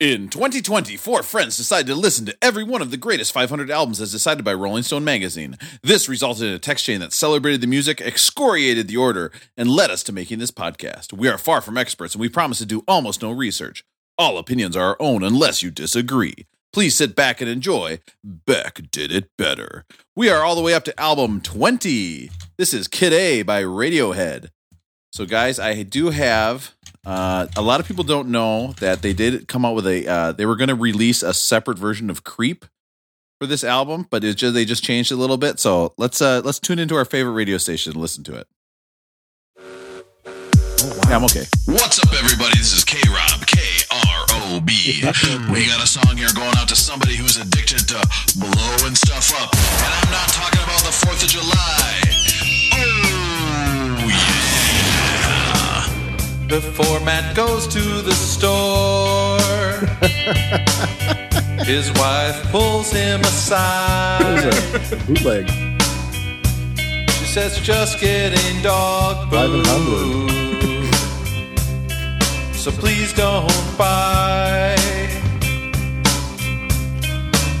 In 2020, four friends decided to listen to every one of the greatest 500 albums as decided by Rolling Stone magazine. This resulted in a text chain that celebrated the music, excoriated the order, and led us to making this podcast. We are far from experts and we promise to do almost no research. All opinions are our own unless you disagree. Please sit back and enjoy. Beck did it better. We are all the way up to album 20. This is Kid A by Radiohead. So, guys, I do have uh, a lot of people don't know that they did come out with a. Uh, they were going to release a separate version of Creep for this album, but it's just they just changed it a little bit. So let's uh, let's tune into our favorite radio station and listen to it. Yeah, I'm okay. What's up, everybody? This is K Rob, K R O B. We got a song here going out to somebody who's addicted to blowing stuff up. And I'm not talking about the 4th of July. Before Matt goes to the store, his wife pulls him aside. Bootleg. She says, just getting dog food. So please don't buy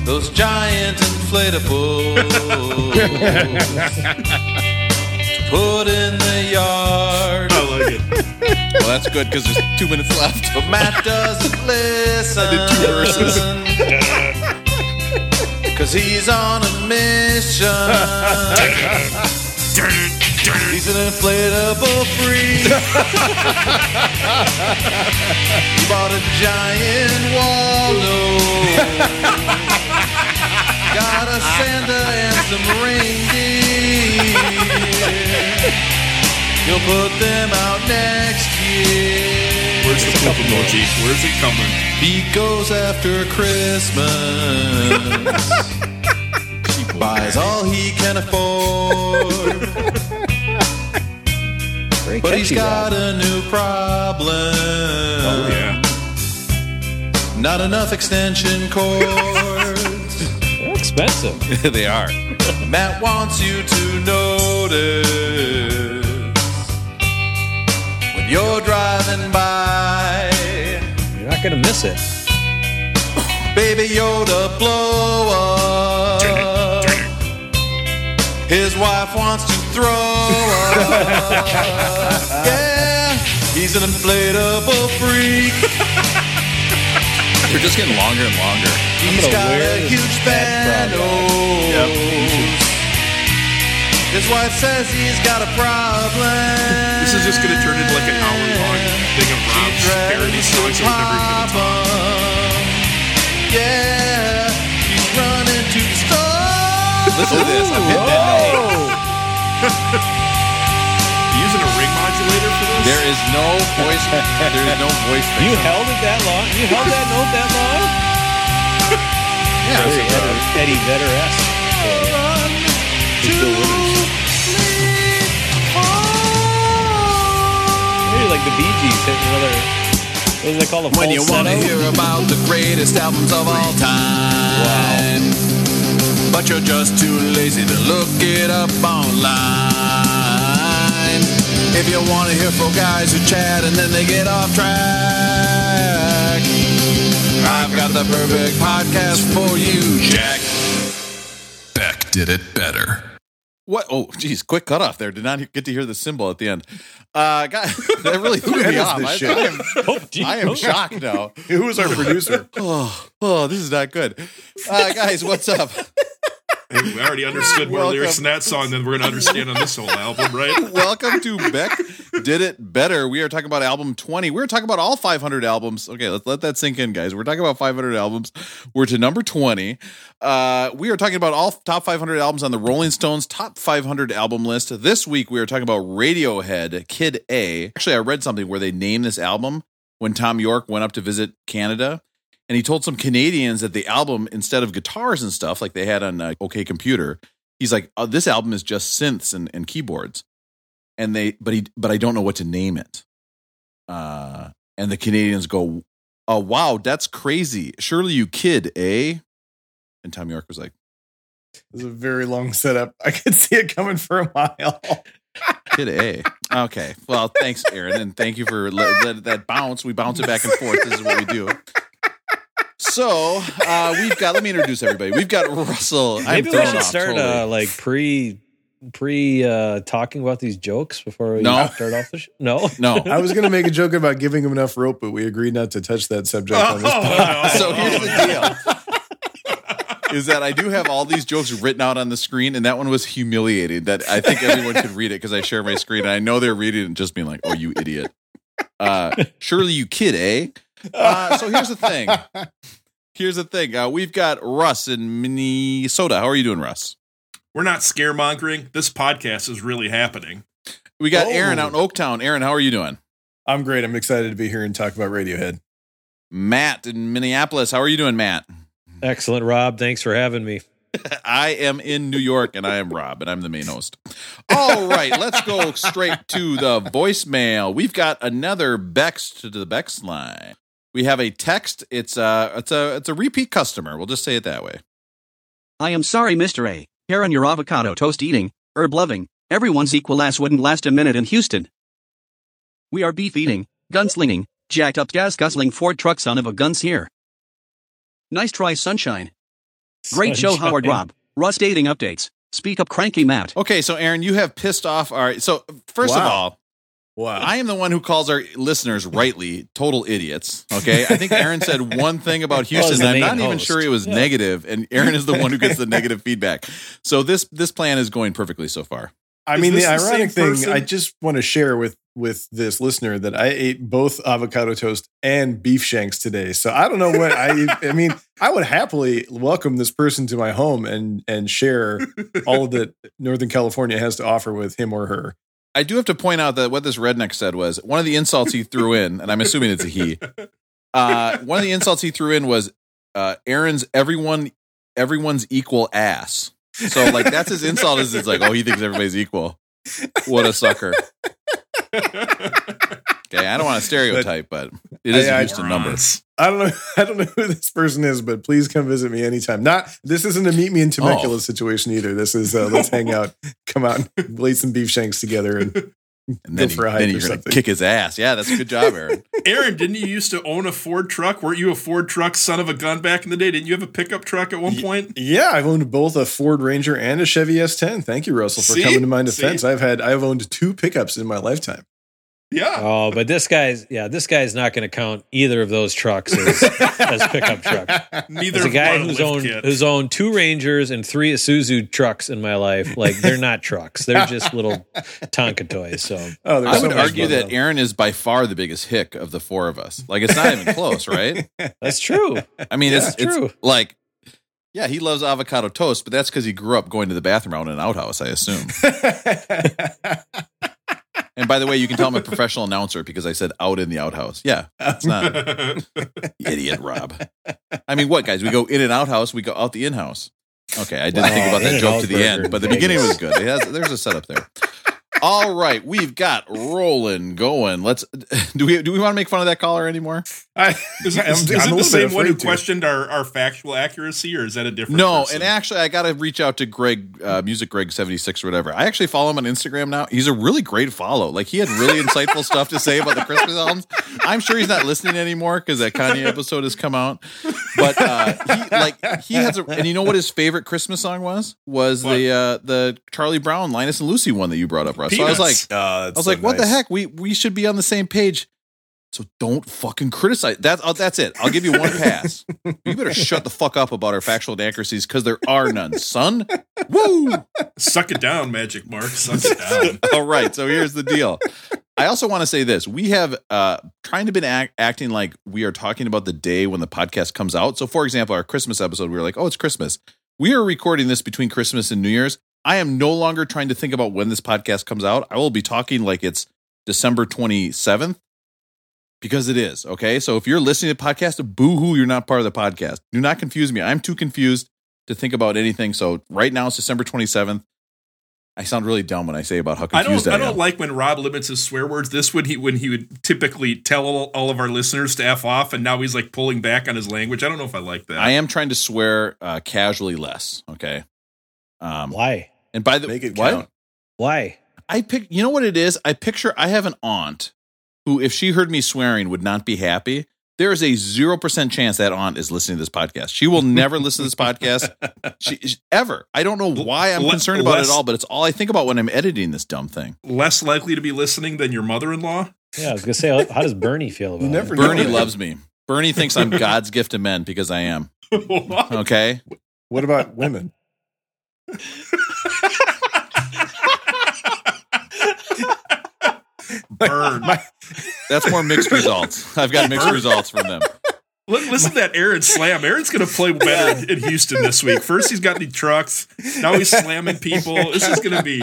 those giant inflatables put in the yard. I like it. Well, that's good because there's two minutes left. But Matt doesn't listen. I did two verses. Cause he's on a mission. He's an inflatable freak. he bought a giant Waldo. Got a Santa and some reindeer. He'll put them out next year. Where's the poop emoji? Where's it coming? He goes after Christmas. He buys all he can afford. Very But he's got Rob. a new oh, problem. Oh, yeah. Not enough extension cords. They're expensive. they are. Matt wants you to notice when you're driving by. You're not gonna miss it. Baby Yoda blow up. His wife wants to throw up. yeah, he's an inflatable freak. They're just getting longer and longer. He's gonna got a this huge bad nose. His wife says he's got a problem. This is just going to turn into like an hour long thing of Rob's parody songs that we're never even going to talk. Yeah, he's running to the store. Listen to this. I'm hitting that note. Using a ring modulator for this? There is no voice. There is no voice. You thing. held it that long? You held that note that long? Yeah. Very Eddie, Eddie Vedder-esque. Maybe like the Bee Gees hitting another. What do they call it? When you want to hear about the greatest albums of all time. Wow. But you're just too lazy to look it up online. If you want to hear four guys who chat and then they get off track, I've got the perfect podcast for you, Jack. Beck did it better. What? Oh, geez, quick cutoff there. Did not get to hear the cymbal at the end. Uh, guys, that really threw me off. this I, shit? I am, Oh, I am shocked now. Who was our producer? Oh, oh, this is not good. Uh, guys, what's up? We already understood more Welcome. lyrics in that song than we're going to understand on this whole album, right? Welcome to Beck Did It Better. We are talking about album 20. We're talking about all 500 albums. Okay, let's let that sink in, guys. We're talking about 500 albums. We're to number 20. Uh, we are talking about all top 500 albums on the Rolling Stones top 500 album list. This week, we are talking about Radiohead, Kid A. Actually, I read something where they named this album when Thom Yorke went up to visit Canada. And he told some Canadians that the album, instead of guitars and stuff like they had on uh, OK Computer, he's like, oh, "This album is just synths and, and keyboards." And they, but he, but I don't know what to name it. Uh, and the Canadians go, "Oh wow, that's crazy! Surely you kid, eh?" And Thom Yorke was like, It was a very long setup. I could see it coming for a mile. "Kid A." Okay, well, thanks, Aaron, and thank you for let, let that bounce. We bounce it back and forth. This is what we do. So uh, we've got. Let me introduce everybody. We've got Russell. I'm Maybe we should off start totally. uh, like pre pre uh talking about these jokes before we No. start off the show. No. no. I was going to make a joke about giving him enough rope, but we agreed not to touch that subject on this. Oh, So here's the deal. Is that I do have all these jokes written out on the screen, and that one was humiliating. That I think everyone could read it because I share my screen, and I know they're reading it and just being like, "Oh, you idiot!" Uh, surely you kid, eh? Uh, so here's the thing. Here's the thing. Uh, we've got Russ in Minnesota. How are you doing, Russ? We're not scaremongering. This podcast is really happening. We got Oh. Aaron out in Oaktown. Aaron, how are you doing? I'm great. I'm excited to be here and talk about Radiohead. Matt in Minneapolis. How are you doing, Matt? Excellent, Rob. Thanks for having me. I am in New York and I am Rob and I'm the main host. All right, let's go straight to the voicemail. We've got another Bex to the Bex line. We have a text. It's a it's a it's a repeat customer. We'll just say it that way. I am sorry, Mr. A. Hair on your avocado toast eating, herb loving, everyone's equal ass wouldn't last a minute in Houston. We are beef eating, gunslinging, jacked up gas guzzling Ford truck son of a guns here. Nice try, sunshine. Great show, Howard Rob. Russ dating updates. Speak up, cranky Matt. Okay, so Aaron, you have pissed off our. So first of all, Wow. I am the one who calls our listeners rightly total idiots. Okay, I think Aaron said one thing about Houston. I'm main not even host. sure it was Yeah. negative, and Aaron is the one who gets the negative feedback. So this this plan is going perfectly so far. I Is mean, the this the ironic thing, person? I just want to share with with this listener that I ate both avocado toast and beef shanks today. So I don't know what I. I mean, I would happily welcome this person to my home and and share all that Northern California has to offer with him or her. I do have to point out that what this redneck said was one of the insults he threw in, and I'm assuming it's a he. Uh, one of the insults he threw in was uh, Aaron's everyone everyone's equal ass. So like that's his insult is it's like oh he thinks everybody's equal. What a sucker. Okay, I don't want to stereotype, but it is I- a I- Houston number. Morons. I don't know. I don't know who this person is, but please come visit me anytime. Not this isn't a meet me in Temecula Oh. situation either. This is uh, let's hang out, come out, and blade some beef shanks together, and And then, Go for a he, hike then or you're gonna something. kick his ass. Yeah, that's a good job, Aaron. Aaron, didn't you used to own a Ford truck? Weren't you a Ford truck son of a gun back in the day? Didn't you have a pickup truck at one Ye- point? Yeah, I've owned both a Ford Ranger and a Chevy S10. Thank you, Russell, for See? coming to my See? defense. I've had I've owned two pickups in my lifetime. Yeah. Oh, but this guy's yeah, this guy's not going to count either of those trucks as, as pickup trucks. Neither As a guy who's lift owned kit. who's owned two Rangers and three Isuzu trucks in my life, like they're not trucks; they're just little Tonka toys. So Oh, I so would argue that. Aaron is by far the biggest hick of the four of us. Like it's not even close, right? that's true. I mean, Yeah, it's true. like, yeah, he loves avocado toast, but that's because he grew up going to the bathroom out in an outhouse, I assume. And by the way, you can tell I'm a professional announcer because I said out in the outhouse. Yeah, it's not idiot, Rob. I mean, what guys? We go in an outhouse, we go out the in-house. Okay, I didn't think about that joke to the end, but the beginning was good. It has, there's a setup there. All right, we've got rolling going. Let's do we do we want to make fun of that caller anymore? I, Is, I'm- it- is, I'm is it the same one who to. questioned our, our factual accuracy, or is that a different? No, person? and actually, I got to reach out to Greg, uh, Music Greg seventy six or whatever. I actually follow him on Instagram now. He's a really great follow. Like he had really insightful stuff to say about the Christmas albums. I'm sure he's not listening anymore because that Kanye episode has come out. But uh, he like he has a, and you know what his favorite Christmas song was? Was the uh, the Charlie Brown, Linus and Lucy one that you brought up, Russ. So I was like, Peanuts. Oh, I was so like, what the heck? We we should be on the same page. So don't fucking criticize. That's uh, that's it. I'll give you one pass. you better shut the fuck up about our factual inaccuracies because there are none, son. Woo! suck it down, Magic Mark. Suck it down. All right. So here's the deal. I also want to say this: we have uh trying to been act, acting like we are talking about the day when the podcast comes out. So, for example, our Christmas episode, we were like, "Oh, it's Christmas." We are recording this between Christmas and New Year's. I am no longer trying to think about when this podcast comes out. I will be talking like it's December 27th because it is. Okay. So if you're listening to the podcast, boo hoo, you're not part of the podcast. Do not confuse me. I'm too confused to think about anything. So right now it's December 27th. I sound really dumb when I say about how I confused don't. I, I don't am. like when Rob limits his swear words. This when he when he would typically tell all, all of our listeners to f off, and now he's like pulling back on his language. I don't know if I like that. I am trying to swear uh, casually less. Okay. Um, Why? And by the Make it what? count. Why? I pick. You know what it is? I picture. I have an aunt who, if she heard me swearing, would not be happy. there is a 0% chance that aunt is listening to this podcast. She will never listen to this podcast she, ever. I don't know why I'm Le- concerned about it at all, but it's all I think about when I'm editing this dumb thing. Less likely to be listening than your mother-in-law. Yeah, I was gonna say, how, how does Bernie feel about never it? know. Bernie loves me. Bernie thinks I'm God's gift to men because I am. Okay. What about women? Burn. That's more mixed results. I've got mixed results from them. Li- Listen to that Aaron slam. Aaron's going to play better in, in Houston this week. First, he's got the trucks. Now he's slamming people. This is going to be.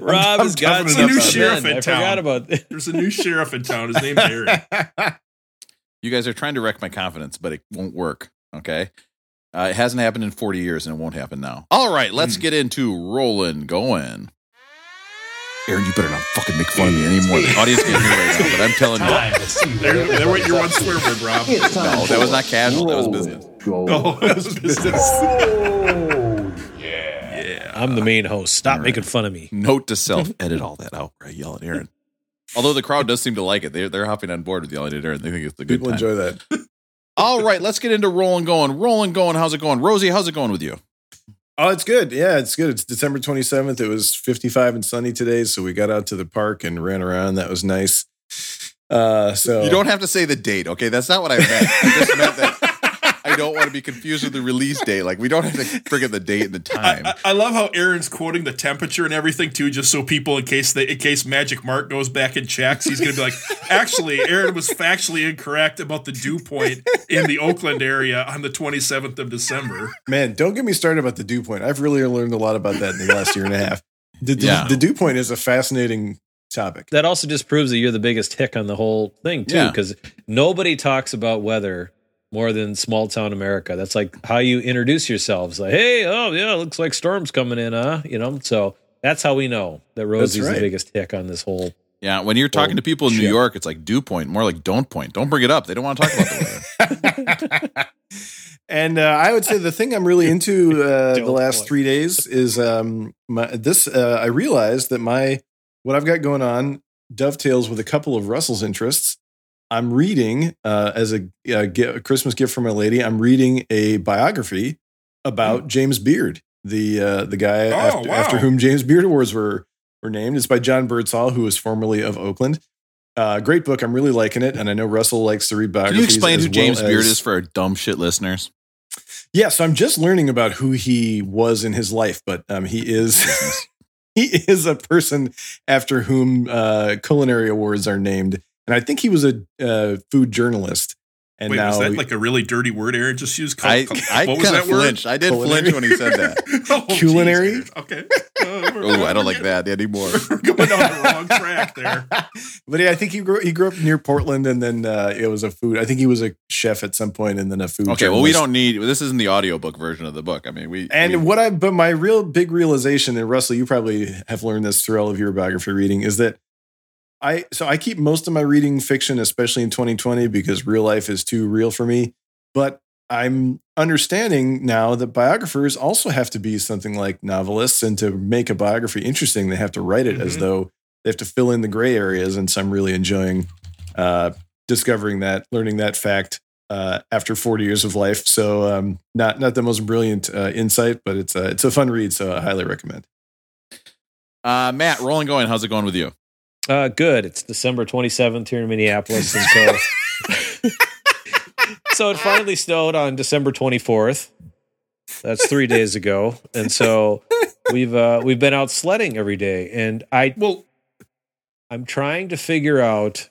Rob I'm has got toughening some new sheriff men. in I town. forgot about There's a new sheriff in town. His name's Aaron. You guys are trying to wreck my confidence, but it won't work. Okay. Uh, it hasn't happened in 40 years and it won't happen now. All right, let's get into rolling going. Aaron, you better not fucking make fun of me anymore. The audience can't hear right now, but I'm telling you. There, there went your one swear word, Rob. No, that was not casual. That was business. Oh, that was business. I'm the main host. Stop making fun of me. Note to self: edit all that out. Right, yell at Aaron. Although the crowd does seem to like it, they're they're hopping on board with the yelling at Aaron. They think it's a good People time. enjoy that. All right, let's get into rolling going. Rolling going. How's it going, Rosie? How's it going with you? Oh, it's good. Yeah, it's good. It's December 27th. It was 55 and sunny today, so we got out to the park and ran around. That was nice. Uh, so You don't have to say the date, okay? That's not what I meant. I just meant that I don't want to be confused with the release date. Like we don't have to forget the date and the time. I, I- I love how Aaron's quoting the temperature and everything too, just so people, in case they, in case Magic Mark goes back and checks, he's going to be like, actually, Aaron was factually incorrect about the dew point in the Oakland area on the 27th of December. man, don't get me started about the dew point. I've really learned a lot about that in the last year and a half. The, the- Yeah. the dew point is a fascinating topic. That also just proves that you're the biggest hick on the whole thing too, Yeah. because nobody talks about weather more than small town America. That's like how you introduce yourselves. Like, hey, oh yeah, looks like storms coming in, huh? You know, so that's how we know that Rosie's right. the biggest hick on this whole. yeah, when you're talking to people in New. York, it's like dew point, more like don't point. Don't bring it up. They don't want to talk about the weather. And uh, I would say the thing I'm really into uh, the last point. three days is um, my, this. Uh, I realized that my what I've got going on dovetails with a couple of Russell's interests. I'm reading uh, as a, a, gi- a Christmas gift from a lady. I'm reading a biography about James Beard, the uh, the guy Oh, after, wow. after whom James Beard Awards were were named. It's by John Birdsall, who was formerly of Oakland. Uh, great book. I'm really liking it, and I know Russell likes to read Can you explain as who James well Beard as- is for our dumb shit listeners? yeah, so I'm just learning about who he was in his life, but um, he is he is a person after whom uh, culinary awards are named, and I think he was a uh, food journalist. And Wait, now, was that like a really dirty word Aaron just used? Cul- I cul- I what was kind of word? flinched. I did Culinary? flinch when he said that. Oh, Culinary? Aaron. Okay. Uh, Oh, I don't like that anymore. We're going down the wrong track there. but yeah, I think he grew he grew up near Portland, and then uh, it was a food. I think he was a chef at some point, and then a food. Okay, well, we don't need this. Isn't the audiobook version of the book? I mean, we And we- what I, but my real big realization, and Russell, you probably have learned this through all of your biography reading, is that I, so I keep most of my reading fiction, especially in 2020, because real life is too real for me. But I'm understanding now that biographers also have to be something like novelists. And to make a biography interesting, they have to write it as Mhm. though they have to fill in the gray areas. And so I'm really enjoying uh, discovering that, learning that fact uh, after 40 years of life. So um, not not the most brilliant uh, insight, but it's a, it's a fun read. So I highly recommend. uh, Matt, rolling going. How's it going with you? Uh, good. It's December 27th here in Minneapolis, and so so it finally snowed on December 24th. That's three days ago, and so we've uh, we've been out sledding every day, and I Well, I'm trying to figure out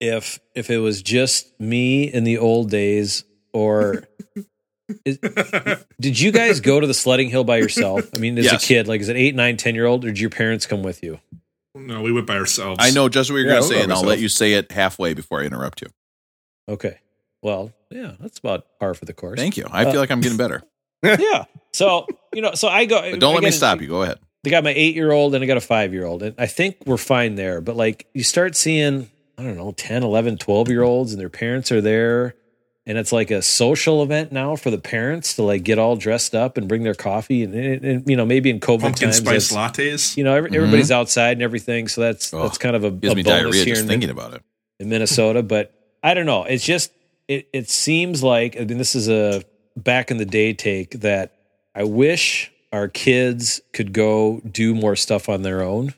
if if it was just me in the old days or is, did you guys go to the sledding hill by yourself? I mean, as Yes. a kid, like is it eight, nine, ten year old, or did your parents come with you? No, we went by ourselves. I know just what you're Yeah, going to say, go and I'll let you say it halfway before I interrupt you. Okay, well, yeah, that's about par for the course. Thank you. I feel like I'm getting better. yeah. So you know, so I go. But don't I let me stop you. Go ahead. They got my eight year old and I got a five year old. And I think we're fine there. But like you start seeing, I don't know, 10, 11, 12 year olds and their parents are there. And it's like a social event now for the parents to like get all dressed up and bring their coffee. And, and, and, you know, maybe in COVID pumpkin times, spice lattes. you know, every, everybody's mm-hmm. outside and everything. So that's, Oh, that's kind of a, Gives a me bonus diarrhea here just in, thinking about it. in Minnesota. But I don't know. It's just it. It seems like I mean, this is a back in the day take that I wish our kids could go do more stuff on their own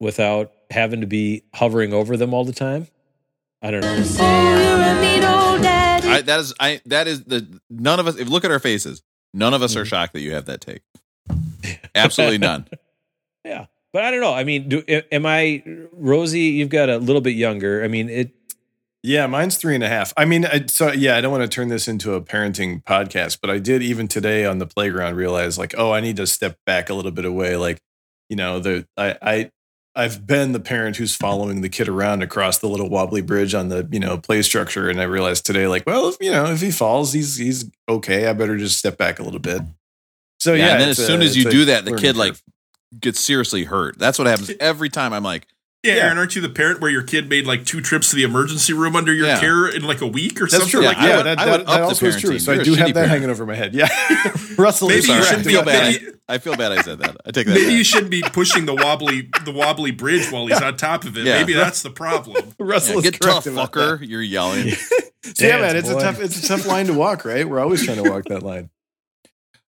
without having to be hovering over them all the time. I don't know. I, that is I that is the none of us. If look at our faces, none of us are mm-hmm. shocked that you have that take. Absolutely none. Yeah, but I don't know. I mean, do, am I Rosie? You've got a little bit younger. I mean, it. Yeah, mine's three and a half. I mean, I, so yeah, I don't want to turn this into a parenting podcast, but I did even today on the playground realize like, oh, I need to step back a little bit away. Like, you know, the I I I've been the parent who's following the kid around across the little wobbly bridge on the you know play structure, and I realized today, like, well, if, you know, if he falls, he's he's okay. I better just step back a little bit. So yeah, Yeah, and then as soon a- as you do that, the kid like gets seriously hurt. That's what happens every time. I'm like, Yeah, Yeah. Aaron, aren't you the parent where your kid made like two trips to the emergency room under your Yeah. care in like a week or That's something true. Yeah, I yeah, would- that, I would that up the also is true. parenting. So I You're a do have that parent. hanging over my head. Yeah, Russell Maybe you correct. sorry, I shouldn't feel bad. maybe- I, I feel bad. I said that. I take that. Maybe back. you shouldn't be pushing the wobbly the wobbly bridge while he's on top of it. Yeah. Maybe that's the problem. Russell Yeah, is get tough, about fucker. that. You're yelling. So yeah, man, it's boy. a tough it's a tough line to walk, right? We're always trying to walk that line.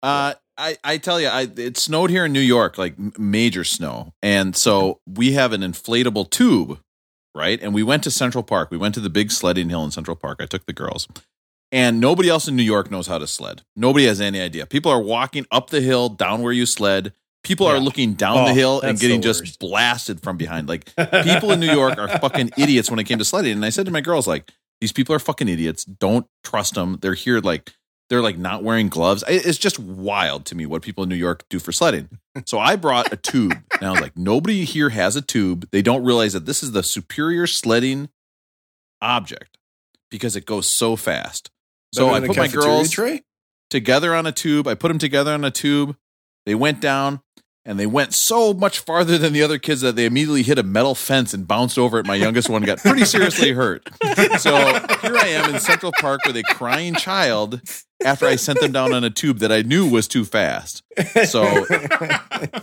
Uh, I, I tell you, I, it snowed here in New York, like major snow. And so we have an inflatable tube, right? And we went to Central Park. We went to the big sledding hill in Central Park. I took the girls. And nobody else in New York knows how to sled. Nobody has any idea. People are walking up the hill, down where you sled. People are looking down Oh, the hill and getting just blasted from behind. Like people in New York are fucking idiots when it came to sledding. And I said to my girls, like, these people are fucking idiots. Don't trust them. They're here like they're like not wearing gloves. It's just wild to me what people in New York do for sledding. So I brought a tube. And I was like, nobody here has a tube. They don't realize that this is the superior sledding object because it goes so fast. So I put my girls tray. together on a tube. I put them together on a tube. They went down and they went so much farther than the other kids that they immediately hit a metal fence and bounced over it. My youngest one got pretty seriously hurt. So here I am in Central Park with a crying child after I sent them down on a tube that I knew was too fast. So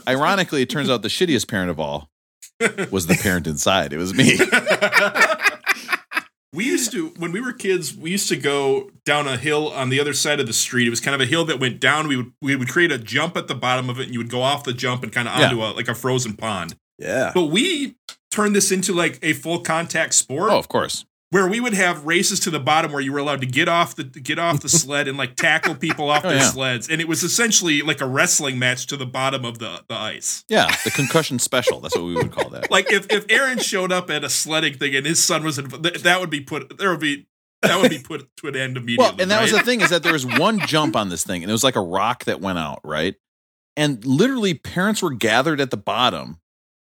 ironically, it turns out the shittiest parent of all was the parent inside. It was me. We used to, when we were kids, we used to go down a hill on the other side of the street. It was kind of a hill that went down. We would we would create a jump at the bottom of it, and you would go off the jump and kind of Yeah. onto a like a frozen pond. Yeah. But we turned this into like a full contact sport Oh, of course. Where we would have races to the bottom where you were allowed to get off the get off the sled and like tackle people off Oh, their yeah. sleds, and it was essentially like a wrestling match to the bottom of the the ice. Yeah, the concussion special. That's what we would call that. Like if if Aaron showed up at a sledding thing and his son was in, th- that would be put there would be that would be put to an end immediately. Well, and that was the thing is that there was one jump on this thing, and it was like a rock that went out, right? And literally, parents were gathered at the bottom,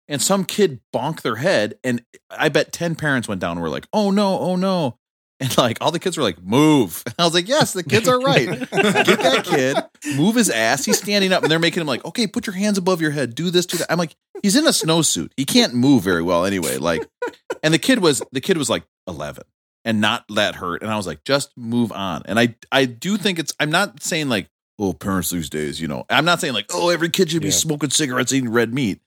and some kid bonked their head, and I bet ten parents went down and were like, "Oh no, oh no!" And like all the kids were like, "Move!" And I was like, "Yes, the kids are right. Get that kid, move his ass. He's standing up, and they're making him like, okay, put your hands above your head, do this, do that." I'm like, he's in a snowsuit. He can't move very well anyway. Like, and the kid was the kid was like 11 and not that hurt. And I was like, just move on. And I I do think it's I'm not saying like, oh, parents these days, you know. I'm not saying like, oh, every kid should be Yeah. smoking cigarettes, eating red meat.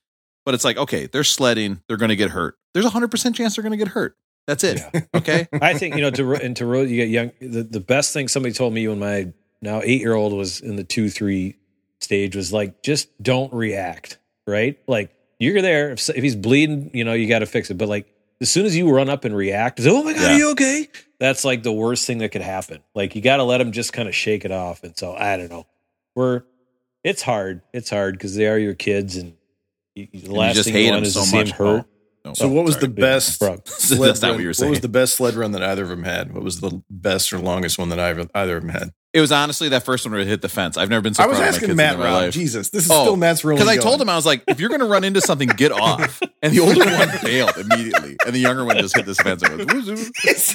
But it's like, okay, they're sledding, they're gonna get hurt. There's a hundred percent chance they're gonna get hurt. That's it. Okay. I think you know to ro- and to ro- you get young. The, the best thing somebody told me when my now eight year old was in the two three stage was like just don't react. Right, like you're there. If, if he's bleeding, you know you got to fix it. But like as soon as you run up and react, oh my god, Yeah. are you okay? That's like the worst thing that could happen. Like you got to let him just kind of shake it off. And so I don't know. We're it's hard. It's hard because they are your kids, and you, the And you just thing hate you them want is so to see much. him hurt. Oh, no. So what was Sorry. the best sled That's not run- what you were What was the best sled run that either of them had? What was the best or longest one that either, either of them had? It was honestly that first one where it hit the fence. I've never been so I was proud of my asking kids Matt in my Rob. life. Jesus, this is Oh, still Matt's rolling. Because I told him, I was like, if you're going to run into something, get off. And the older one failed immediately. And the younger one just hit this fence and goes, "Woo, woo."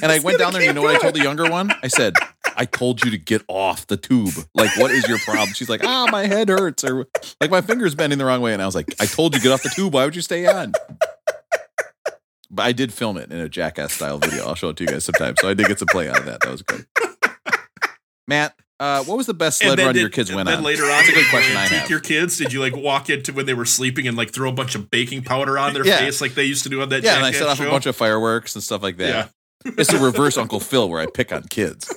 And I went down there, and you know what I told the younger one? I said, I told you to get off the tube. Like, what is your problem? She's like, ah, my head hurts. Or like, my finger's bending the wrong way. And I was like, I told you, get off the tube. Why would you stay on? But I did film it in a jackass style video. I'll show it to you guys sometime. So I did get some play out of that. That was good. Matt, uh, what was the best sled run did- your kids and went then on? later on, That's a good question I have. Your kids, did you like walk into when they were sleeping and like throw a bunch of baking powder on their Yeah. face like they used to do on that? Yeah, and I set off show? a bunch of fireworks and stuff like that. Yeah. It's a reverse Uncle Phil where I pick on kids.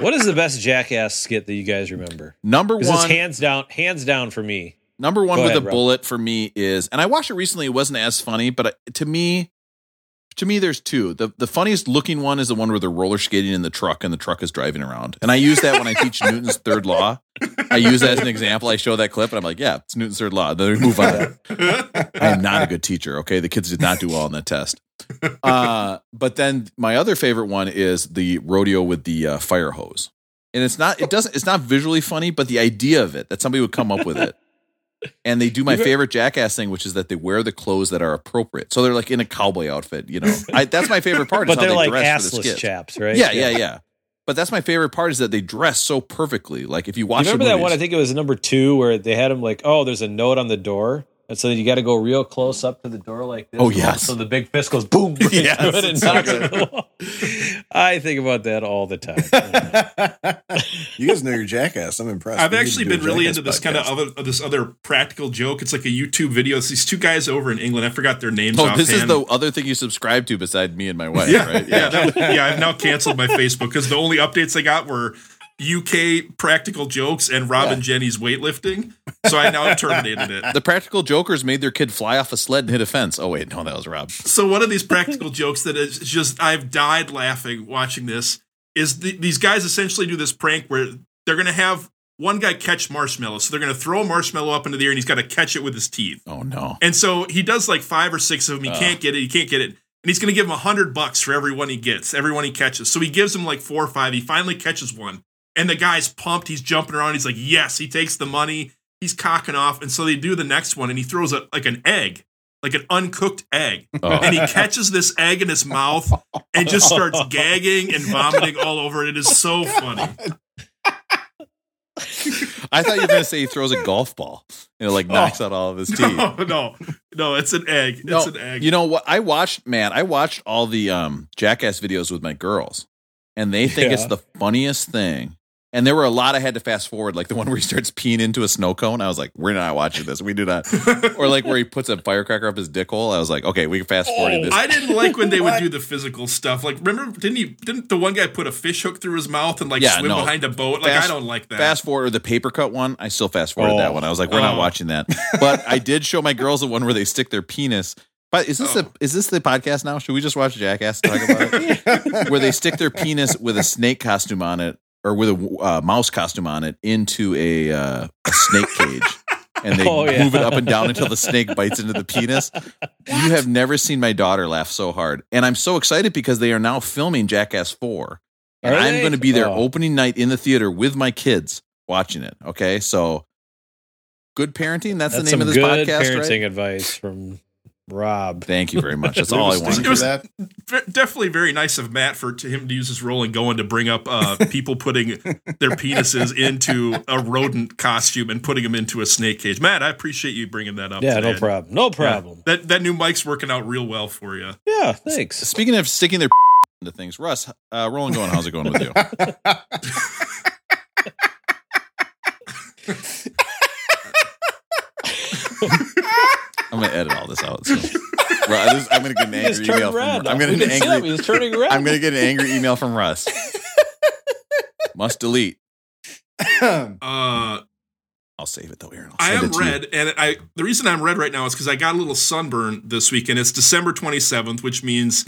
What is the best Jackass skit that you guys remember? Number Because it's one, hands down, hands down for me. number one Go with ahead, a Rob. bullet for me is, and I watched it recently. It wasn't as funny, but uh, to me, to me, there's two. the The funniest looking one is the one where they're roller skating in the truck and the truck is driving around. And I use that when I teach Newton's third law. I use that as an example. I show that clip and I'm like, yeah, it's Newton's third law. Then we move on. I am not a good teacher. Okay, the kids did not do well on that test. Uh, but then my other favorite one is the rodeo with the uh, fire hose, and it's not. It doesn't. It's not visually funny, but the idea of it that somebody would come up with it. And they do my favorite jackass thing, which is that they wear the clothes that are appropriate. So they're like in a cowboy outfit, you know. I, that's my favorite part. is But how they're they like dress for the assless chaps, right? Yeah, yeah, yeah. But that's my favorite part is that they dress so perfectly. Like if you watch, You remember that one? I think it was number two where they had him like, oh, there's a note on the door. And so you got to go real close up to the door like this. Oh, yes. So the big fist goes boom. right Yes, through it and so knocks it the wall. I think about that all the time. you guys know your jackass. I'm impressed. I've We actually been really into this kind of podcast. other this other practical joke. It's like a YouTube video. It's these two guys over in England. I forgot their names. Oh, this is the other thing you subscribe to beside me and my wife, yeah, right? yeah, that- yeah. I've now canceled my Facebook because the only updates I got were UK practical jokes and Rob and Jenny's weightlifting. So I now terminated it. The practical jokers made their kid fly off a sled and hit a fence. Oh wait, no, that was Rob. So one of these practical jokes that is just I've died laughing watching this is the, these guys essentially do this prank where they're going to have one guy catch marshmallows. So they're going to throw a marshmallow up into the air and he's got to catch it with his teeth. Oh no. And so he does like five or six of them. He can't get it. He can't get it. And he's going to give him a hundred bucks for every one he gets, every one he catches. So he gives him like four or five. He finally catches one. And the guy's pumped. He's jumping around. He's like, yes. He takes the money. He's cocking off. And so they do the next one and he throws a, like an egg, like an uncooked egg. Oh. And he catches this egg in his mouth and just starts gagging and vomiting all over it. It is so funny. I thought you were going to say he throws a golf ball and it like knocks out all of his teeth. No, no, no. It's an egg. It's No, an egg. You know what? I watched, man, I watched all the um, Jackass videos with my girls, and they think it's the funniest thing. And there were a lot I had to fast forward, like the one where he starts peeing into a snow cone. I was like, we're not watching this. We do not. or like where he puts a firecracker up his dick hole. I was like, okay, we can fast forward oh, this. Oh, I didn't like when they would do the physical stuff. Like, remember, didn't he? Didn't the one guy put a fish hook through his mouth and like Yeah, swim no. behind a boat? Like, Fast- I don't like that. Fast forward the paper cut one. I still fast forward that Oh. one. I was like, we're not Oh. watching that. But I did show my girls the one where they stick their penis. But is this Oh. a is this the podcast now? Should we just watch Jackass talk about it? where they stick their penis with a snake costume on it or with a uh, mouse costume on it into a, uh, a snake cage. And they Oh, yeah. move it up and down until the snake bites into the penis. You have never seen my daughter laugh so hard. And I'm so excited because they are now filming Jackass 4. And Are I'm going to be there Oh. opening night in the theater with my kids watching it. Okay. So good parenting. That's, That's the some name of this good podcast, parenting right? advance from Rob. Thank you very much. That's all I wanted. want. you It was- that. Definitely very nice of Matt for to him to use his role and going to bring up uh, people putting their penises into a rodent costume and putting them into a snake cage. Matt, I appreciate you bringing that up. Yeah, today. no problem. No Yeah. problem. That that new mic's working out real well for you. Yeah, thanks. Speaking of sticking their into things, Russ, uh, Rolling Going, how's it going with you? I'm going to edit all this out. So. Russ, this- I'm going to get an angry email from I'm gonna get an angry He's turning red. I'm going to get an angry email from Russ. Must delete. Uh, I'll save it though, Aaron. I'll I send am it to you. red, and I the reason I'm red right now is because I got a little sunburn this weekend. It's December 27th, which means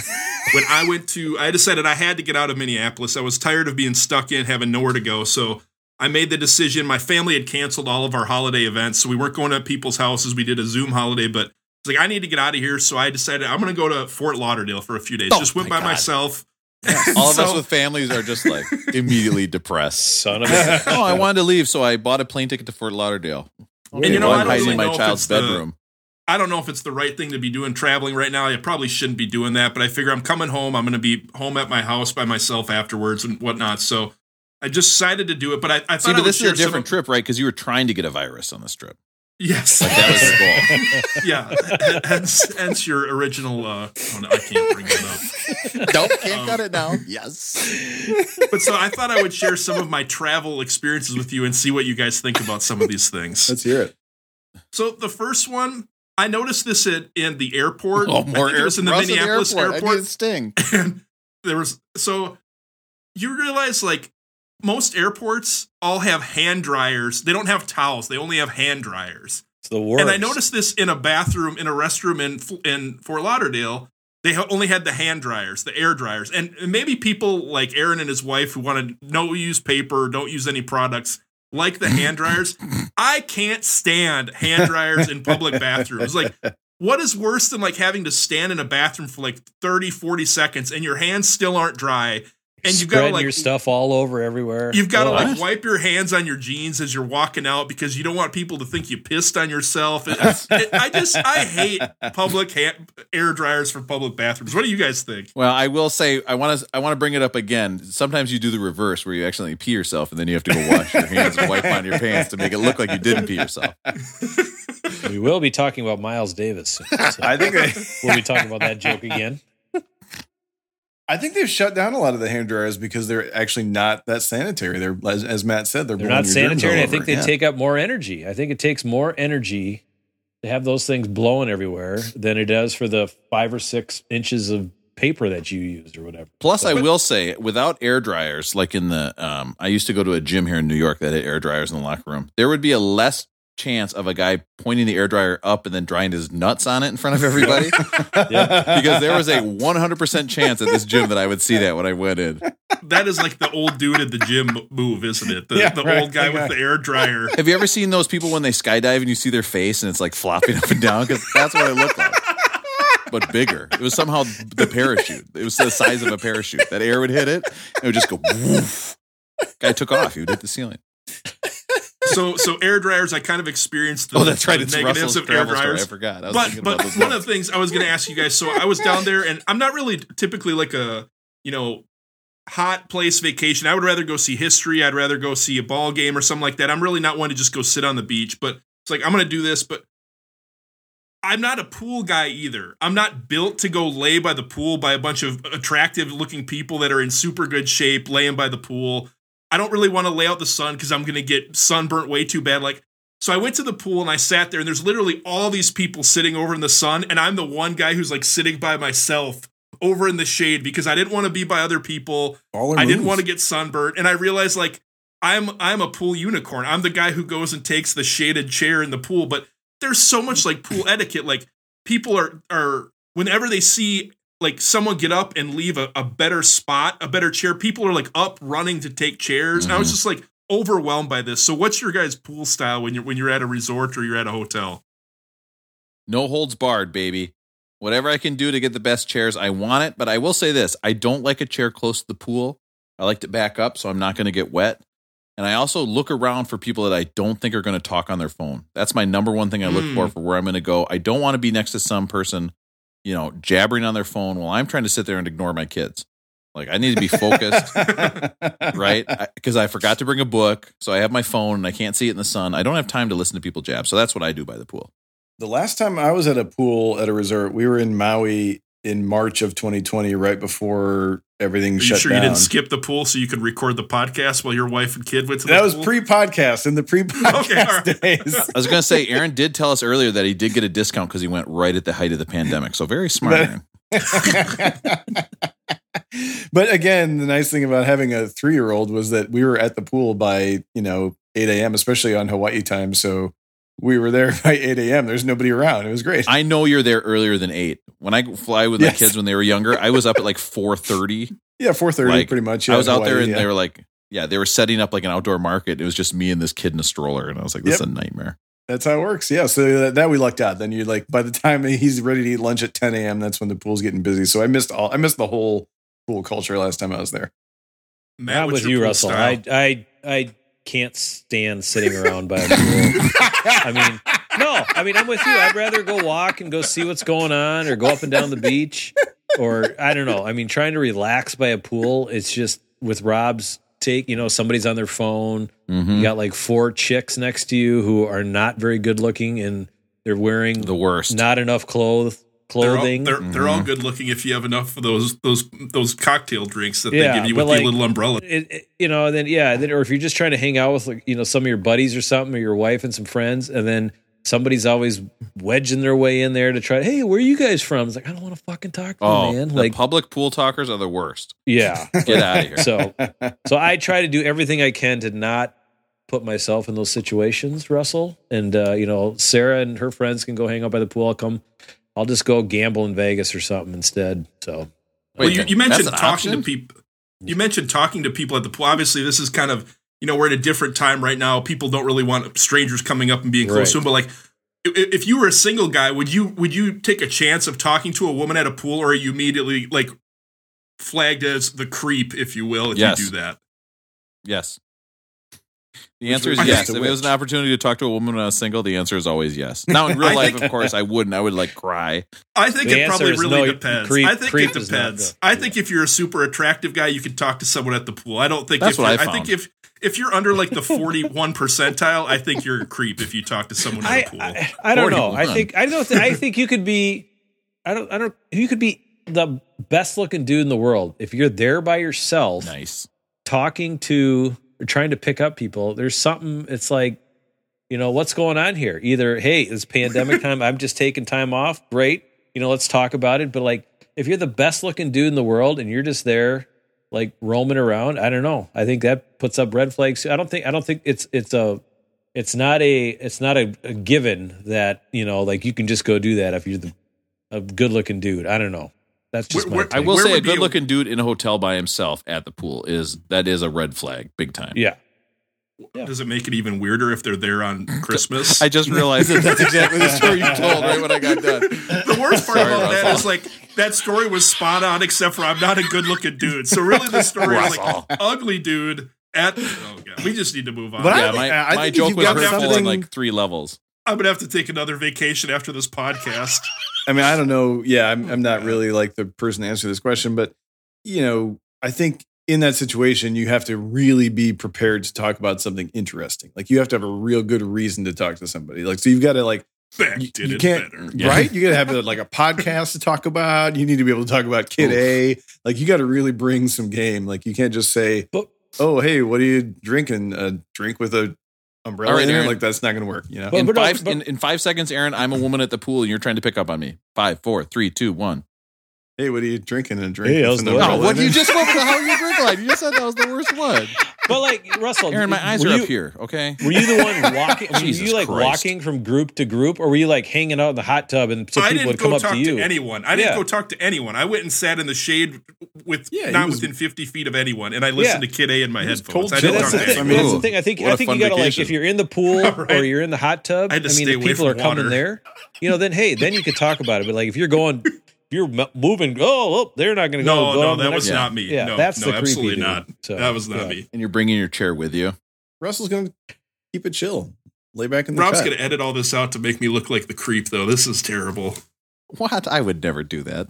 when I went to, I decided I had to get out of Minneapolis. I was tired of being stuck in, having nowhere to go. So I made the decision. My family had canceled all of our holiday events, so we weren't going to people's houses. We did a Zoom holiday, but it's like I need to get out of here. So I decided I'm going to go to Fort Lauderdale for a few days. Oh Just went my by God. myself. All of us with families are just like immediately depressed. Son of a. oh, I wanted to leave, so I bought a plane ticket to Fort Lauderdale. And you know, While I I'm don't hiding really in my know if child's it's the- bedroom. I don't know if it's the right thing to be doing traveling right now. I probably shouldn't be doing that, but I figure I'm coming home. I'm going to be home at my house by myself afterwards and whatnot. So I just decided to do it. But I, I thought See, I but would this is share a different trip, right? Because you were trying to get a virus on this trip. Yes, Like that was the goal. yeah. hence, hence your original. Uh, oh no, I can't bring it up. nope, can't cut it now. Yes. But so I thought I would share some of my travel experiences with you and see what you guys think about some of these things. Let's hear it. So the first one, I noticed this at in the airport. Oh, I more think it was in the Russ at Minneapolis airport. I need a sting. And there was so you realize like most airports all have hand dryers. They don't have towels. They only have hand dryers. It's the worst. And I noticed this in a bathroom in a restroom in in Fort Lauderdale. They only had the hand dryers, the air dryers, and and maybe people like Aaron and his wife who want to no use paper, don't use any products, like the hand dryers. I can't stand hand dryers in public bathrooms. Like, what is worse than like having to stand in a bathroom for like 30, 40 seconds and your hands still aren't dry? And you've got to like your stuff all over everywhere. You've got to Oh, like wipe your hands on your jeans as you're walking out because you don't want people to think you pissed on yourself. It- it- I just I hate public ha- air dryers for public bathrooms. What do you guys think? Well, I will say I want to I want to bring it up again. Sometimes you do the reverse where you accidentally pee yourself and then you have to go wash your hands and wipe on your pants to make it look like you didn't pee yourself. we will be talking about Miles Davis. so I think they, we'll be talking about that joke again. I think they've shut down a lot of the hand dryers because they're actually not that sanitary. They're as, as Matt said, they're, They're not sanitary. I think they Yeah. take up more energy. I think it takes more energy to have those things blowing everywhere than it does for the five or six inches of paper that you used or whatever. Plus, I will say, without air dryers, like in the, um, I used to go to a gym here in New York that had air dryers in the locker room. There would be a less chance of a guy pointing the air dryer up and then drying his nuts on it in front of everybody because there was a 100% chance at this gym that I would see that when I went in. That is like the old dude at the gym move, isn't it? The, Yeah, the right. old guy with the air dryer. Have you ever seen those people when they skydive and you see their face and it's like flopping up and down? Because that's what it looked like. But bigger. It was somehow the parachute. It was the size of a parachute. That air would hit it, it would just go woof. Guy took off. He would hit the ceiling. So so air dryers, I kind of experienced the, Oh, that's right. It's negatives Russell's of air travel story. dryers. I forgot. I was but but one of the things I was going to ask you guys. So I was down there, and I'm not really typically like a you know hot place vacation. I would rather go see history. I'd rather go see a ball game or something like that. I'm really not one to just go sit on the beach. But it's like I'm going to do this, but. I'm not a pool guy either. I'm not built to go lay by the pool by a bunch of attractive looking people that are in super good shape laying by the pool. I don't really want to lay out the sun because I'm going to get sunburnt way too bad. Like, so I went to the pool and I sat there, and there's literally all these people sitting over in the sun, and I'm the one guy who's like sitting by myself over in the shade because I didn't want to be by other people. Baller I didn't want to get sunburnt, and I realized like I'm I'm a pool unicorn. I'm the guy who goes and takes the shaded chair in the pool, but there's so much like pool etiquette. Like people are are whenever they see like someone get up and leave a, a better spot, a better chair, people are like up running to take chairs. And I was just like overwhelmed by this. So what's your guys' pool style when you're when you're at a resort or you're at a hotel? No holds barred, baby. Whatever I can do to get the best chairs, I want it. But I will say this I don't like a chair close to the pool. I like to back up so I'm not going to get wet. And I also look around for people that I don't think are going to talk on their phone. That's my number one thing I look Mm. for for where I'm going to go. I don't want to be next to some person, you know, jabbering on their phone while I'm trying to sit there and ignore my kids. Like I need to be focused, right? Because I, forgot to bring a book, so I have my phone and I can't see it in the sun. I don't have time to listen to people jab, so that's what I do by the pool. The last time I was at a pool at a resort, we were in Maui in March of 2020, right before everything Are you shut sure down. you didn't skip the pool so you could record the podcast while your wife and kid went to the that was pool? pre-podcast in the pre-podcast Okay, all right. days. I was going to say, Aaron did tell us earlier that he did get a discount because he went right at the height of the pandemic. So very smart. But- but again, the nice thing about having a three-year-old was that we were at the pool by you know 8 a.m., especially on Hawaii time. So we were there by 8 a.m. There's nobody around. It was great. I know you're there earlier than eight. When I fly with Yes. my kids when they were younger, I was up at like 4:30. yeah, 4:30, Like, pretty much. I was out there and yeah. they were like, yeah, they were setting up like an outdoor market. It was just me and this kid in a stroller, and I was like, this Yep. is a nightmare. That's how it works. Yeah. So that, that we lucked out. Then you're like by the time he's ready to eat lunch at 10 a.m., that's when the pool's getting busy. So I missed all. I missed the whole pool culture last time I was there. Matt, I'm with you, Russell. style? I I I can't stand sitting around by a pool. I mean, no, I mean I'm with you. I'd rather go walk and go see what's going on, or go up and down the beach, or I don't know. I mean, trying to relax by a pool. It's just with Rob's take. You know, somebody's on their phone. Mhm. You got like four chicks next to you who are not very good looking, and they're wearing The worst. not enough clothes They're all, they're, they're all good looking if you have enough of those those those cocktail drinks that Yeah, they give you with like- the little umbrella. it, it- you know, and then yeah, then or if you're just trying to hang out with like you know some of your buddies or something, or your wife and some friends, and then somebody's always wedging their way in there to try. Hey, where are you guys from? It's like I don't want to fucking talk to Oh, you, man. the Like, public pool talkers are the worst. yeah. Get out of here. So, so I try to do everything I can to not put myself in those situations, Russell. And uh, you know, Sarah and her friends can go hang out by the pool. I'll come. I'll just go gamble in Vegas or something instead. So, well, you, you mentioned talking option? to people. You mentioned talking to people at the pool. Obviously, this is kind of you know we're at a different time right now. People don't really want strangers coming up and being close Right. to them. But like, if you were a single guy, would you would you take a chance of talking to a woman at a pool, or are you immediately like flagged as the creep, if you will, if Yes. you do that? Yes. The answer is yes. If it was an opportunity to talk to a woman when I was single, the answer is always yes. Now in real life, of course, I wouldn't. I would like cry. I think The it probably really no, depends. creep- I think creep it is not depends. I think if you're a super attractive guy, you can talk to someone at the pool. I don't think That's if what you're- I I think if if you're under like the 41 percentile, I think you're a creep if you talk to someone at the pool. I, I don't know. I think I don't. Th- I think you could be. I don't. I don't. You could be the best looking dude in the world if you're there by yourself, Nice. talking to or trying to pick up people. There's something. It's like, you know, what's going on here? Either hey, it's pandemic time. I'm just taking time off. Great. You know, let's talk about it. But like, if you're the best looking dude in the world and you're just there, like roaming around, I don't know. I think that puts up red flags. I don't think. I don't think it's it's a it's not a it's not a, a given that you know like you can just go do that if you're the a good looking dude. I don't know. That's just Where- my where- I will Where say a would be a- good looking dude in a hotel by himself at the pool is that is a red flag, big time. yeah. Yeah. Does it make it even weirder if they're there on Christmas? I just realized that that's exactly the story you told right when I got done. the worst part Sorry, about that Russell. is like that story was spot on, except for I'm not a good looking dude. So really, the story is like ugly dude at. Oh god, we just need to move on. But Yeah, think- my, I my joke you've was got hurtful on like three levels. I'm gonna have to take another vacation after this podcast. I mean, I don't know. Yeah, I'm, I'm not really like the person to answer this question, but you know, I think in that situation, you have to really be prepared to talk about something interesting. Like you have to have a real good reason to talk to somebody. Like, so you've got to like, Beck you, you can't. Yeah. right? You got to have a, like a podcast to talk about. You need to be able to talk about Kid A. Like, you got to really bring some game. Like, you can't just say, But "Oh, hey, what are you drinking? A drink with a umbrella All right, in? Aaron. Like, that's not going to work. You know. But- In but- five but- in, in five seconds, Aaron, I'm a woman at the pool and you're trying to pick up on me. Five, four, three, two, one. Hey, what are you drinking? and drinking? Hey, with the- No, what in you just went with the how you drink like? You just said that was the worst one. but like Russell, Aaron, my eyes are you, up here. Okay. Were you the one walking? were you like Christ. walking from group to group, or were you like hanging out in the hot tub and so I people didn't would come go up talk to to, you? anyone. I didn't Yeah. go talk to anyone. I went and sat in the shade with Yeah, not was- within 50 feet of anyone, and I listened Yeah. to Kid A in my was headphones. cold I didn't chill. talk that's the to thing. I anyone. mean, That's the thing. I think. what I a think you gotta like if you're in the pool or you're in the hot tub. I had to mean, if people are coming there, you know, then hey, then you could talk about it. But like if you're going, if you're moving, oh, well, they're not going to go. No, go no, on to the that was not me. Yeah, no, that's no, the absolutely dude. not. So, that was not yeah. me. And you're bringing your chair with you. Russell's going to keep it chill, lay back in the Rob's going to edit all this out to make me look like the creep, though. This is terrible. What? I would never do that.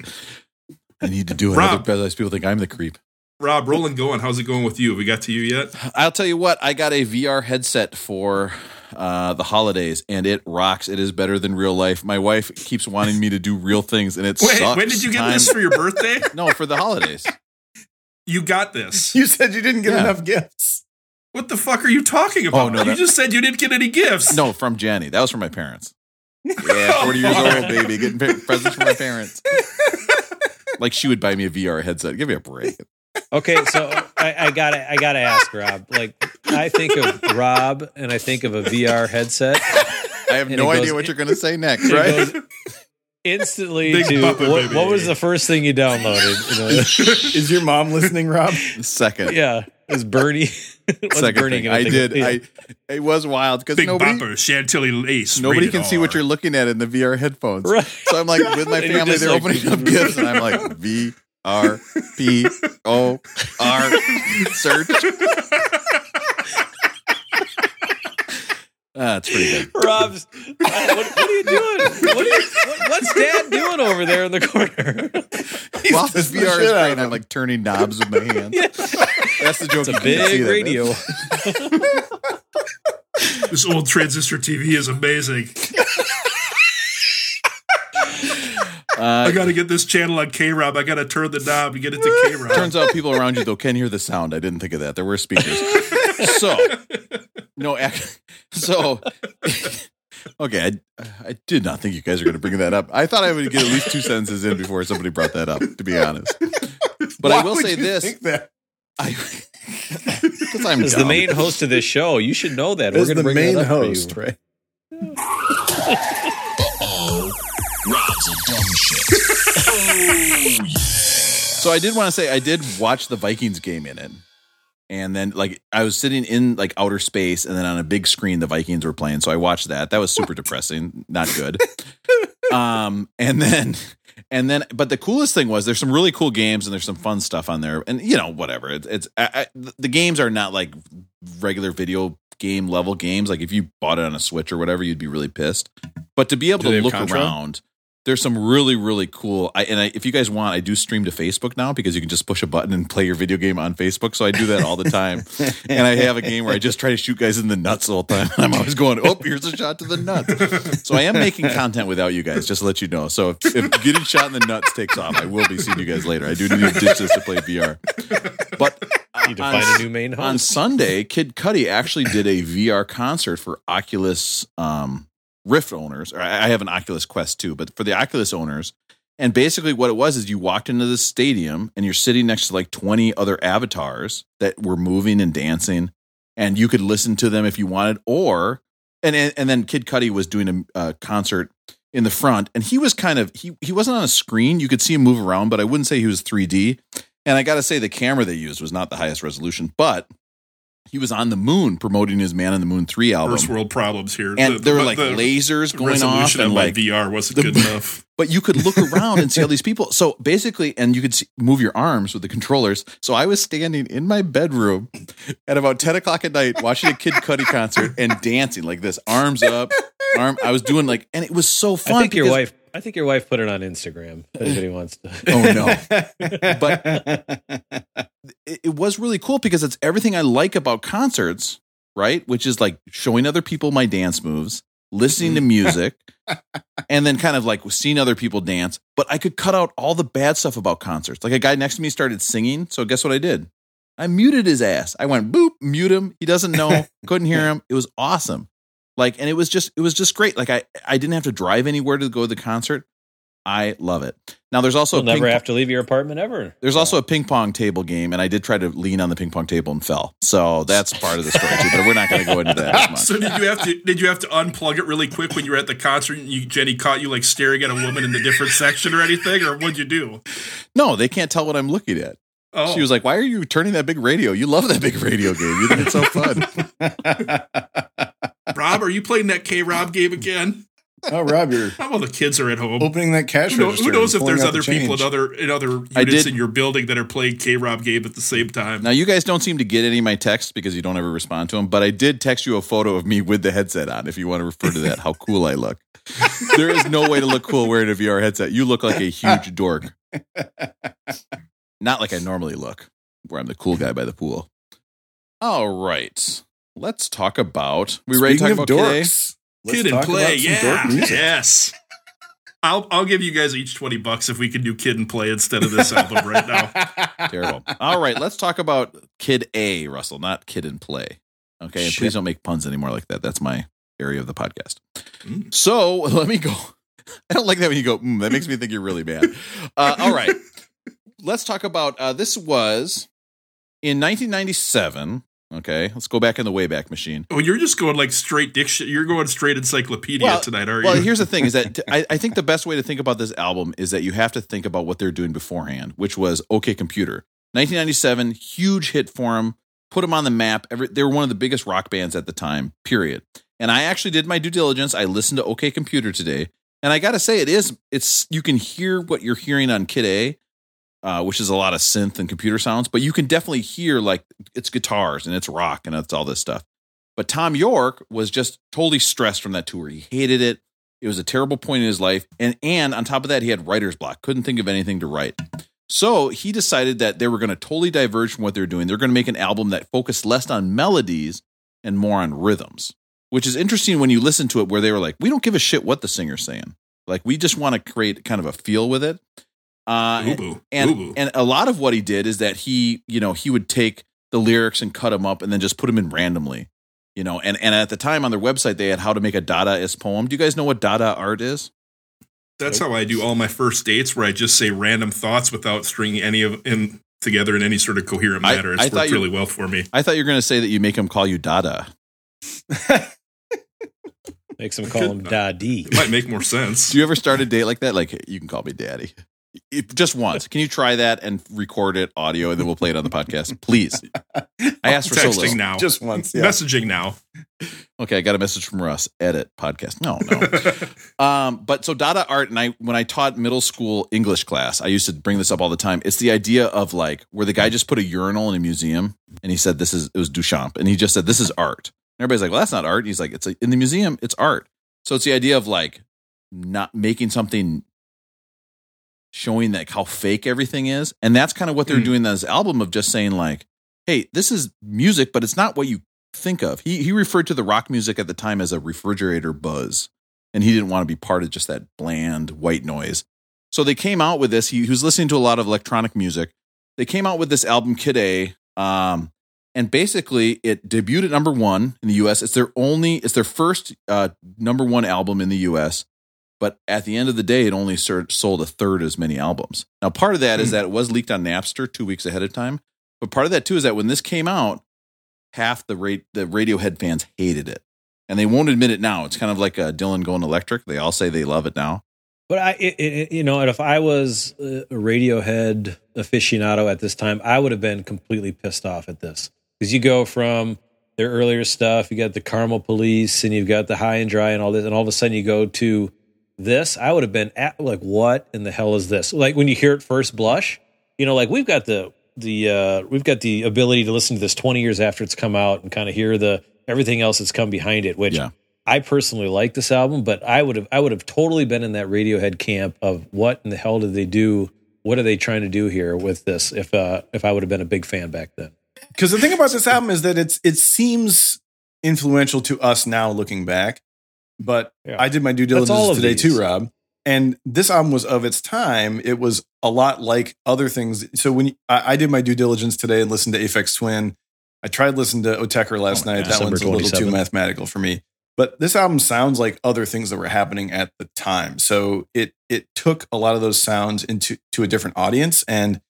I need to do it. Rob. Otherwise, people think I'm the creep. Rob, rolling going. How's it going with you? Have we got to you yet? I'll tell you what. I got a VR headset for uh, the holidays, and it rocks. It is better than real life. My wife keeps wanting me to do real things, and it Wait, sucks. when did you get time- this for your birthday? No, for the holidays. You got this. You said you didn't get Yeah. enough gifts. What the fuck are you talking about? Oh, no, you that- just said you didn't get any gifts. No, from Jenny. That was from my parents. Yeah, 40 years old, baby. Getting pa- presents from my parents. Like she would buy me a VR headset. Give me a break. Okay, so I, I gotta I gotta ask Rob. Like I think of Rob and I think of a VR headset. I have no it idea goes- what you're going to say next, right? goes instantly Big to Bupper, what, baby. what was the first thing you downloaded? You know, Is your mom listening, Rob? Second. yeah, is Bernie? Second Bernie thing. I did. of? Yeah. I it was wild because Big nobody Bopper, Chantilly Lace. nobody rated can see what you're looking at in the VR headphones. Right. So I'm like with my family, they're like- opening up gifts, and I'm like V R P O R search. That's pretty good. Rob's. uh, what, what are you doing? What are you, what, what's Dad doing over there in the corner? While this the VR shit is out playing, I'm like turning knobs with my hands. That's the joke. It's a you can't see big radio. This old transistor TV is amazing. Uh, I got to get this channel on K Rob. I got to turn the knob and get it to K Rob. Turns out people around you though can hear the sound. I didn't think of that. There were speakers. so no, so Okay, I, I did not think you guys were going to bring that up. I thought I would get at least two sentences in before somebody brought that up. To be honest, but I will would say you this: think that? I because I'm As the main host of this show, you should know that. As We're the going to bring main that up for host, you. right? So I did want to say I did watch the Vikings game in it. And then like I was sitting in like outer space and then on a big screen the Vikings were playing. So I watched that. That was super depressing, not good. Um and then and then but the coolest thing was there's some really cool games and there's some fun stuff on there. And you know, whatever. It's it's I, I, the games are not like regular video game level games. Like if you bought it on a Switch or whatever, you'd be really pissed. But to be able Do to look Contra? around there's some really really cool I, and I, if you guys want i do stream to facebook now because you can just push a button and play your video game on facebook. So i do that all the time. And i have a game where i just try to shoot guys in the nuts all the time. I'm always going oh here's a shot to the nuts. So i am making content without you guys just to let you know. So if, if getting shot in the nuts takes off i will be seeing you guys later. I do need to ditch this to play vr but Need to on find a new main on. Sunday, Kid Cudi actually did a VR concert for Oculus um, Rift owners. Or I have an Oculus Quest too, but for the Oculus owners. And basically, what it was is you walked into the stadium and you're sitting next to like 20 other avatars that were moving and dancing, and you could listen to them if you wanted. Or, and and, and then Kid Cudi was doing a, a concert in the front, and he was kind of he he wasn't on a screen. You could see him move around, but I wouldn't say he was 3D. And I got to say, the camera they used was not the highest resolution, but he was on the moon promoting his Man on the Moon 3 album. First world problems here. and The- there were like the lasers going off resolution and on my like VR wasn't the- good enough. but you could look around and see all these people. So basically, and you could see, move your arms with the controllers. So I was standing in my bedroom at about 10 o'clock at night watching a Kid Cudi concert and dancing like this, arms up, arm. I was doing like, and it was so fun. I think your wife. I think your wife put it on Instagram. If anybody wants to. Oh no. but it, it was really cool because it's everything I like about concerts, right? Which is like showing other people my dance moves, listening to mm-hmm. music, and then kind of like seeing other people dance. But I could cut out all the bad stuff about concerts. Like a guy next to me started singing. So guess what I did? I muted his ass. I went boop, mute him. He doesn't know, couldn't hear him. It was awesome. Like, and it was just, it was just great. Like I, I didn't have to drive anywhere to go to the concert. I love it. Now there's also You'll a never pong- have to leave your apartment ever. there's also a ping pong table game, and I did try to lean on the ping pong table and fell. So that's part of the story too. But we're not going to go into that much. So did you have to did you have to unplug it really quick when you were at the concert and you, Jenny caught you like staring at a woman in the different section or anything or what'd you do? No, they can't tell what I'm looking at. Oh, She was like, "Why are you turning that big radio? You love that big radio game. You think it's so fun." Rob, are you playing that K Rob game again? oh, Rob, you're How well the kids are at home? opening that cash Who, know- register. who knows if there's other the people in other in other units did- in your building that are playing K Rob game at the same time? now you guys don't seem to get any of my texts because you don't ever respond to them. But I did text you a photo of me with the headset on. If you want to refer to that, how cool I look. There is no way to look cool wearing a VR headset. You look like a huge dork. Not like I normally look, where I'm the cool guy by the pool. All right. Let's talk about. We ready to talk about of Kid A? dorks, let's Kid and talk play, about some yeah, dork music. yes. I'll I'll give you guys each twenty bucks if we can do Kid and Play instead of this album right now. Terrible. All right, let's talk about Kid A, Russell, not Kid and Play. Okay, and Shit. please don't make puns anymore like that. That's my area of the podcast. Mm. So let me go. I don't like that when you go. Mm, that makes me think you're really bad. Uh, all right, let's talk about. Uh, this was in 1997. Okay, let's go back in the Wayback Machine. Oh, you're just going like straight diction. You're going straight encyclopedia Well- tonight, aren't Well, you? here's the thing: is that I, I think the best way to think about this album is that you have to think about what they're doing beforehand, which was OK Computer, 1997, huge hit for them, put them on the map. Every, they were one of the biggest rock bands at the time. Period. And I actually did my due diligence. I listened to OK Computer today, and I got to say, it is it's you can hear what you're hearing on Kid A. Uh, which is a lot of synth and computer sounds, but you can definitely hear like it's guitars and it's rock and it's all this stuff. But Thom Yorke was just totally stressed from that tour. He hated it. It was a terrible point in his life. And and on top of that, he had writer's block. Couldn't think of anything to write. So he decided that they were going to totally diverge from what they're doing. They're going to make an album that focused less on melodies and more on rhythms, which is interesting when you listen to it, where they were like, we don't give a shit what the singer's saying. Like, we just want to create kind of a feel with it. Uh, Boo boo. and Boo boo. and a lot of what he did is that he you know he would take the lyrics and cut them up and then just put them in randomly You know, and and at the time on their website they had how to make a Dadaist poem. Do you guys know what Dada art is? That's how I do all my first dates, where I just say random thoughts without stringing any of them together in any sort of coherent I- manner. I It's thought worked really well for me. I thought you were going to say that you make them call you Dada. Makes them call him Daddy. It might make more sense. Do you ever start a date like that? Like you can call me Daddy. If- just once. Can you try that and record it audio, and then we'll play it on the podcast, please? I asked for so Texting little. now. Just once. Yeah. Messaging now. Okay, I got a message from Russ. Edit podcast. No, no. um, but so Dada art, and I when I taught middle school English class, I used to bring this up all the time. It's the idea of like where the guy just put a urinal in a museum, and he said this is it was Duchamp, and he just said this is art. And everybody's like, well, that's not art. And he's like, it's a, in the museum, it's art. So it's the idea of like not making something showing like how fake everything is, and that's kind of what they're Mm. doing in this album of just saying like, hey, this is music, but it's not what you think of. He he referred to the rock music at the time as a refrigerator buzz, and he didn't want to be part of just that bland white noise. So they came out with this. He, he was listening to a lot of electronic music. They came out with this album Kid A, um, and basically it debuted at number one in the U.S. It's their only, it's their first uh, number one album in the U.S. But at the end of the day, it only sold a third as many albums. Now, part of that is hmm. that it was leaked on Napster two weeks ahead of time. But part of that too is that when this came out, half the rate the Radiohead fans hated it, and they won't admit it now. It's kind of like a Dylan going electric. They all say they love it now. But I, it, it, you know, and if I was a Radiohead aficionado at this time, I would have been completely pissed off at this because you go from their earlier stuff, you got the Karma Police, and you've got the High and Dry, and all this, and all of a sudden you go to this. I would have been at, like, what in the hell is this? Like when you hear it first blush, you know, like we've got the the uh, we've got the ability to listen to this twenty years after it's come out and kind of hear the everything else that's come behind it, which Yeah. I personally like this album, but I would have I would have totally been in that Radiohead camp of what in the hell did they do? What are they trying to do here with this? If uh if I would have been a big fan back then. Because the thing about this album is that it's it seems influential to us now looking back, but Yeah. I did my due diligence today these. too, Rob. And this album was of its time. It was a lot like other things. So when you- I, I did my due diligence today and listened to Aphex Twin, I tried listening to Autechre last Oh night. God. That one's a little too mathematical for me. But this album sounds like other things that were happening at the time. So it it took a lot of those sounds into to a different audience and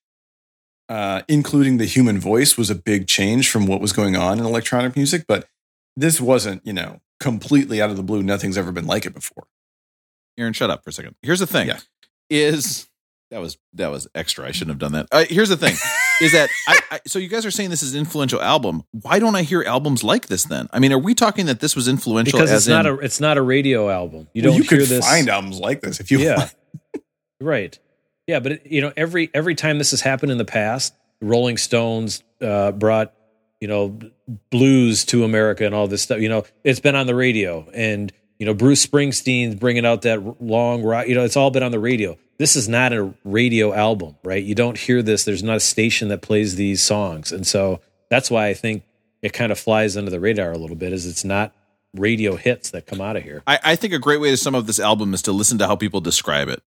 uh, including the human voice was a big change from what was going on in electronic music. But this wasn't, you know, completely out of the blue. Nothing's ever been like it before. Aaron, shut up for a second. Here's the thing: Yeah. is that was that was extra. I shouldn't have done that. Uh, here's the thing: is that I, I so you guys are saying this is an influential album. Why don't I hear albums like this? Then I mean, are we talking that this was influential? Because as it's not a it's not a radio album. You Well, don't you hear could this find albums like this if you Yeah. want. Right. Yeah, but it, you know, every every time this has happened in the past, Rolling Stones uh, brought you know blues to America and all this stuff. You know, it's been on the radio, and you know Bruce Springsteen's bringing out that long rock. You know, it's all been on the radio. This is not a radio album, right? You don't hear this. There's not a station that plays these songs, and so that's why I think it kind of flies under the radar a little bit. Is it's not radio hits that come out of here. I, I think a great way to sum up this album is to listen to how people describe it: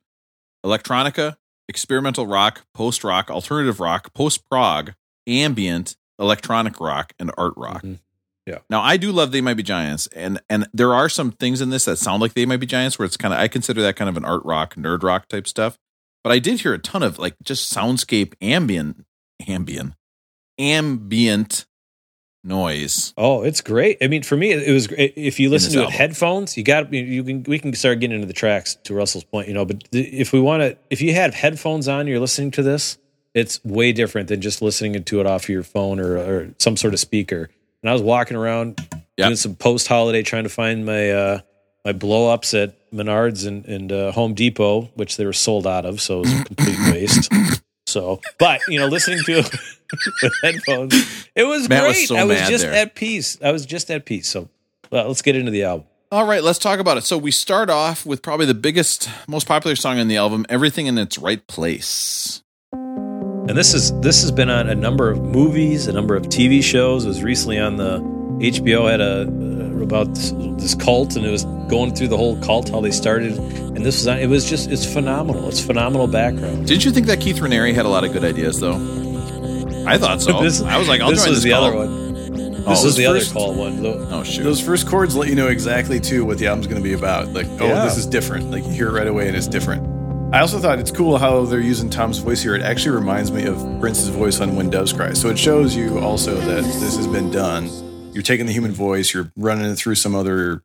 electronica, experimental rock, post rock, alternative rock, post prog, ambient, electronic rock, and art rock. Mhm. Yeah. Now I do love They Might Be Giants, and and there are some things in this that sound like They Might Be Giants, where it's kind of I consider that kind of an art rock, nerd rock type stuff. But I did hear a ton of like just soundscape ambient, ambient, ambient noise. Oh, it's great. I mean, for me, it was great. If you listen to it headphones, you got you can we can start getting into the tracks to Russell's point, you know. But if we want to, if you have headphones on, you're listening to this. It's way different than just listening to it off your phone or, or some sort of speaker. And I was walking around Yeah. doing some post holiday, trying to find my uh, my blow ups at Menards and, and uh, Home Depot, which they were sold out of, so it was a complete waste. So, but you know, listening to it with headphones, it was Matt great. was so I was just there. at peace. I was just at peace. So, well, let's get into the album. All right, let's talk about it. So we start off with probably the biggest, most popular song on the album, "Everything in Its Right Place." And this is this has been on a number of movies, a number of TV shows. It was recently on the HBO had a uh, about this, this cult, and it was going through the whole cult how they started. And this was on. It was just it's phenomenal. It's phenomenal background. Didn't you think that Keith Raniere had a lot of good ideas, though? I thought so. This- I was like, I'll this join was this the cult. other one. This Oh, is the those other first- call one. Though. Oh shoot. Those first chords let you know exactly too what the album's going to be about. Like, oh, Yeah. this is different. Like you hear it right away and it's different. I also thought it's cool how they're using Tom's voice here. It actually reminds me of Prince's voice on When Doves Cry. So it shows you also that this has been done. You're taking the human voice, you're running it through some other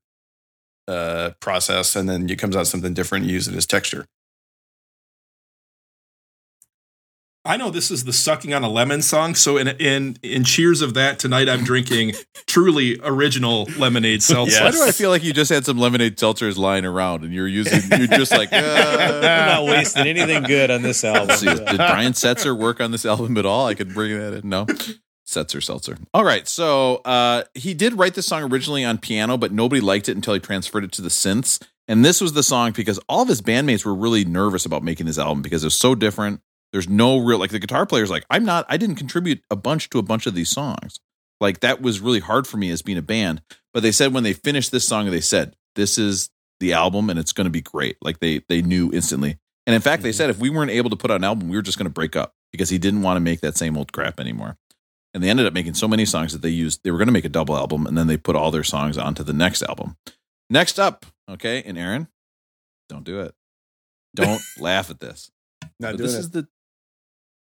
uh, process, and then it comes out something different. You use it as texture. I know this is the sucking on a lemon song, so in in in cheers of that tonight, I'm drinking truly original lemonade seltzer. Why do I feel like you just had some lemonade seltzers lying around and you're using you're just like I'm uh, not wasting anything good on this album. See, did Brian Setzer work on this album at all? I could bring that in. No. Setzer Seltzer. All right. So uh, he did write this song originally on piano, but nobody liked it until he transferred it to the synths. And this was the song because all of his bandmates were really nervous about making this album because it was so different. There's no real like the guitar player's like, I'm not I didn't contribute a bunch to a bunch of these songs. Like that was really hard for me as being a band. But they said when they finished this song, they said, This is the album and it's gonna be great. Like they they knew instantly. And in fact, they mm-hmm. said if we weren't able to put out an album, we were just gonna break up because he didn't want to make that same old crap anymore. And they ended up making so many songs that they used they were gonna make a double album and then they put all their songs onto the next album. Next up, okay, and Aaron, don't do it. Don't laugh at this. Not doing this it. is the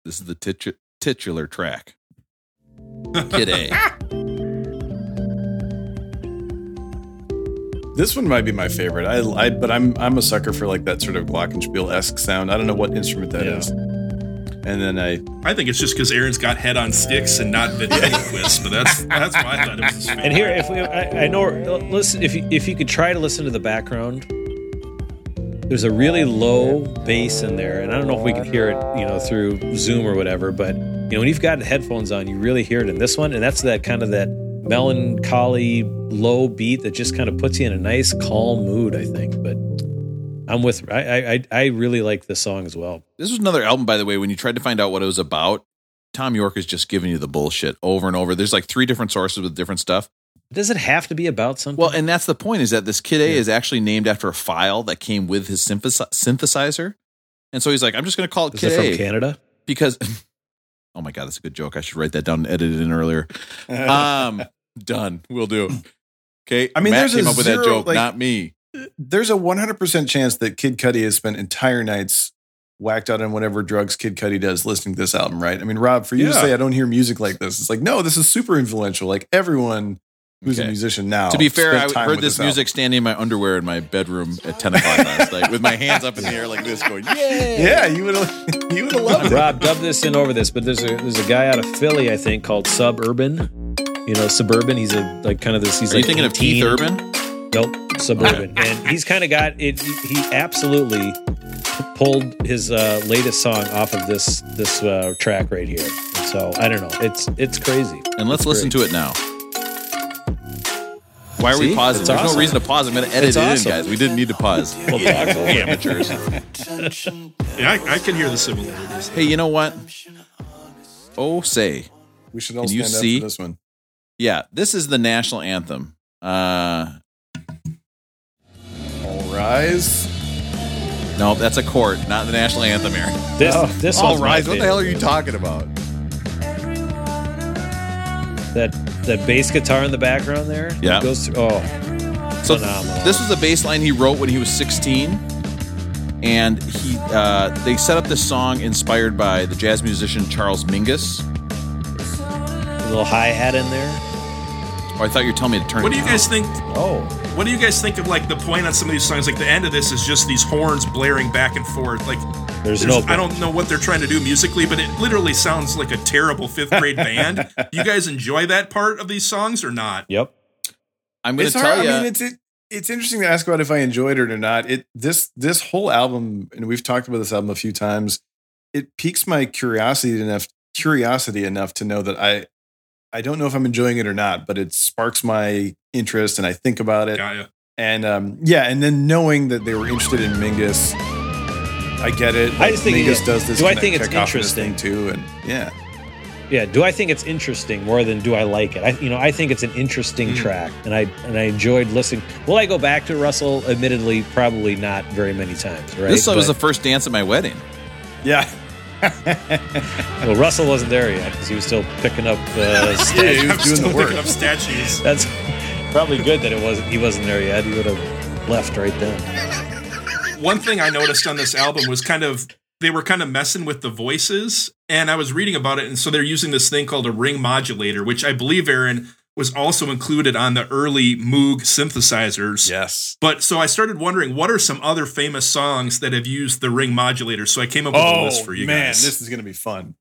this is the titu- titular track. Kid A. This one might be my favorite. I, I but I'm I'm a sucker for like that sort of glockenspiel esque sound. I don't know what instrument that Yeah. is. And then I I think it's just because Aaron's got head on sticks and not ventriloquist, but that's that's why I thought it was. And here, if we, I, I know, listen, if you, if you could try to listen to the background, there's a really low bass in there, and I don't know if we can hear it, you know, through Zoom or whatever. But you know, when you've got headphones on, you really hear it in this one, and that's that kind of that melancholy low beat that just kind of puts you in a nice calm mood. I think, but I'm with. I I I really like this song as well. This was another album, by the way, when you tried to find out what it was about, Thom Yorke is just giving you the bullshit over and over. There's like three different sources with different stuff. Does it have to be about something? Well, and that's the point is that this Kid A is actually named after a file that came with his synthesizer. And so he's like, I'm just going to call it is Kid it from A Canada? because, oh my God, that's a good joke. I should write that down and edit it in earlier. Um, done. We'll do. Okay. I mean, Matt there's a came up with that joke, like- not me. there's a 100% chance that Kid Cudi has spent entire nights whacked out on whatever drugs Kid Cudi does listening to this album, right? I mean, Rob, for you to say I don't hear music like this, it's like, no, this is super influential. Like everyone who's a musician now. To be fair, I heard with this album. music standing in my underwear in my bedroom at 10 o'clock last night with my hands up in the air like this going, yay. Yeah, you would have you would have loved it. Rob, dub this in over this, but there's a there's a guy out of Philly, I think, called Suburban. You know, Suburban. He's a like kind of this. He's Are you like thinking of Keith Urban? Nope, Suburban, and he's kind of got it. He, he absolutely pulled his uh, latest song off of this this uh, track right here. So I don't know. It's it's crazy. And let's It's listen great. to it now. Why are we pausing? It's There's no reason to pause. I'm going to edit It's it awesome. in, guys. We didn't need to pause. Well, talk. Amateurs. yeah, I, I can hear the similarities. Hey, you know what? Oh, say. We should all Can you stand up see? for this one. Yeah, this is the national anthem. Uh, All rise. no, that's a court, not the national anthem here. This Oh, this All rise. What the hell are you talking about? That that bass guitar in the background there. Yeah. Goes through. Oh, So phenomenal. this was a bass line he wrote when he was 16, and he uh, they set up this song inspired by the jazz musician Charles Mingus. a little hi hat in there. Oh, I thought you were telling me to turn. What it do you down. guys think? Oh, What do you guys think of like the point on some of these songs? Like the end of this is just these horns blaring back and forth. Like there's, there's- no. I don't know what they're trying to do musically, but it literally sounds like a terrible fifth grade band. You guys enjoy that part of these songs or not? Yep. I'm going to tell you. I mean, it's it, it's interesting to ask about if I enjoyed it or not. It this this whole album, and we've talked about this album a few times. It piques my curiosity enough curiosity enough to know that I I don't know if I'm enjoying it or not, but it sparks my interest, and I think about it. Yeah, yeah. And um, yeah, and then knowing that they were interested in Mingus, I get it. I just think Mingus it- does this. do I think it's cacophonous interesting? thing too? And yeah, Yeah. Do I think it's interesting more than do I like it? I, you know, I think it's an interesting Mm. track, and I and I enjoyed listening. Will I go back to Russell? Admittedly, probably not very many times. Right. this was the first dance at my wedding. yeah. well, Russell wasn't there yet because he was still picking up uh, Yeah, he statues. was doing Still the work. picking up statues. That's probably good that it wasn't. He wasn't there yet. He would have left right then. One thing I noticed on this album was kind of they were kind of messing with the voices, and I was reading about it, and so they're using this thing called a ring modulator, which I believe Aaron was also included on the early Moog synthesizers. Yes. But so I started wondering what are some other famous songs that have used the ring modulator. So I came up with a oh, list for you Oh, man, guys. this is gonna be fun.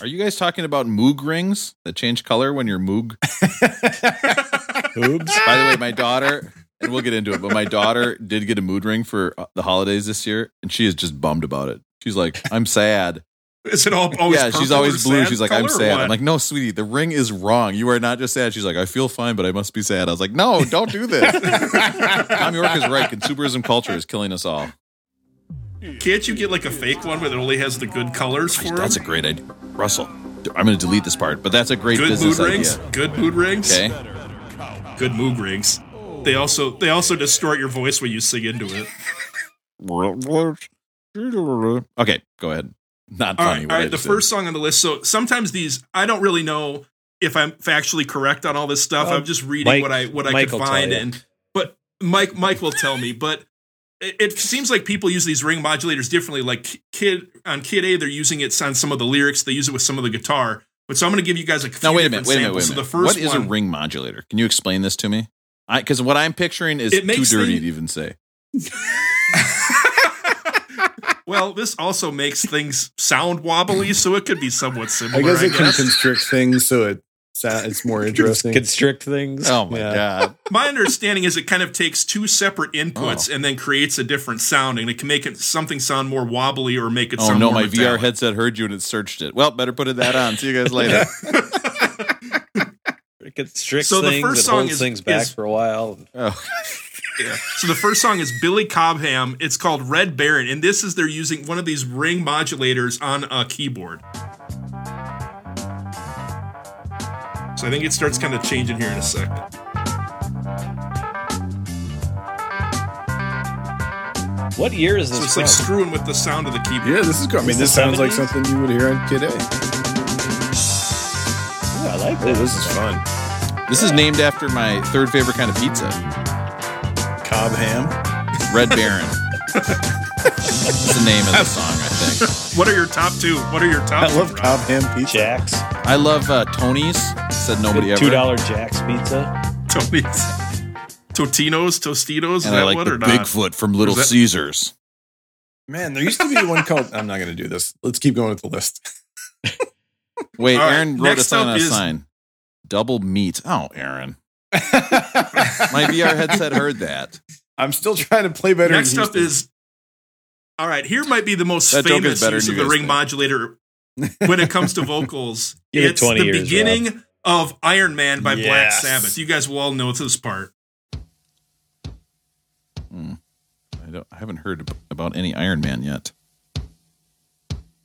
Are you guys talking about Moog rings that change color when you're Moog? Oops. By the way, my daughter, and we'll get into it, but my daughter did get a mood ring for uh, the holidays this year, and she is just bummed about it. She's like, I'm sad. Is it all always yeah, she's always blue. She's like, I'm sad. I'm like, no, sweetie, the ring is wrong. You are not just sad. She's like, I feel fine, but I must be sad. I was like, no, don't do this. Thom Yorke is right. Consumerism culture is killing us all. Can't you get like a fake one where it only has the good colors for That's a great idea. Russell, I'm going to delete this part, but that's a great Good business mood idea. rings. Good mood rings. Okay. Good mood rings. They also they also distort your voice when you sing into it. Okay, go ahead. Not All funny. right, what all I right. The said. first song on the list. So sometimes these I don't really know if I'm factually correct on all this stuff. Well, I'm um, just reading Mike- what I what I Mike could find, you. and but Mike Mike will tell me. But it, it seems like people use these ring modulators differently. Like Kid on Kid A, they're using it on some of the lyrics. They use it with some of the guitar. But so I'm going to give you guys a few Now wait a minute. Wait a minute. Wait a minute. So the first what is one, a ring modulator? Can you explain this to me? Because what I'm picturing is It too dirty thing- to even say. well, this also makes things sound wobbly, so it could be somewhat similar. I similar. guess it can constrict things so it it's more interesting. Constrict things. Oh my Yeah. god! My understanding is it kind of takes two separate inputs Oh. and then creates a different sound, and it can make it something sound more wobbly or make it Oh sound no, more my VR headset heard you and it searched it. Well, better put it that on. See you guys later. It constricts So the things. first song holds is- things back is- for a while. oh. Yeah. So the first song is Billy Cobham. It's called Red Baron, and this is they're using one of these ring modulators on a keyboard. So I think it starts kind of changing here in a second. What year is So this it's from? like screwing with the sound of the keyboard. Yeah, this is cool. I mean, Is this this sounds like something you would hear on Kid A. Ooh, I like Oh, this. this is fun. This is named after my third favorite kind of pizza, Cobb ham. Red Baron. That's the name of the song, I think. What are your top two? What are your top I two? love Rob? Cobb ham pizza. Jacks. I love uh, Tony's. Said nobody ever. Two dollar Jacks pizza. Tony's. Totinos, Tostitos, is And that I like what the or not? Bigfoot from Little that- Caesars. Man, there used to be one called. I'm not going to do this. Let's keep going with the list. Wait, All right, Aaron wrote next us on up a is- sign. Double meat. Oh, Aaron. My VR headset heard that. I'm still trying to play better. Next up is all right. Here might be the most That famous use of the ring think. modulator when it comes to vocals. Give it it's 20 the years, beginning of Iron Man by Black Sabbath. You guys will all know this part. Hmm. I don't. I haven't heard about any Iron Man yet.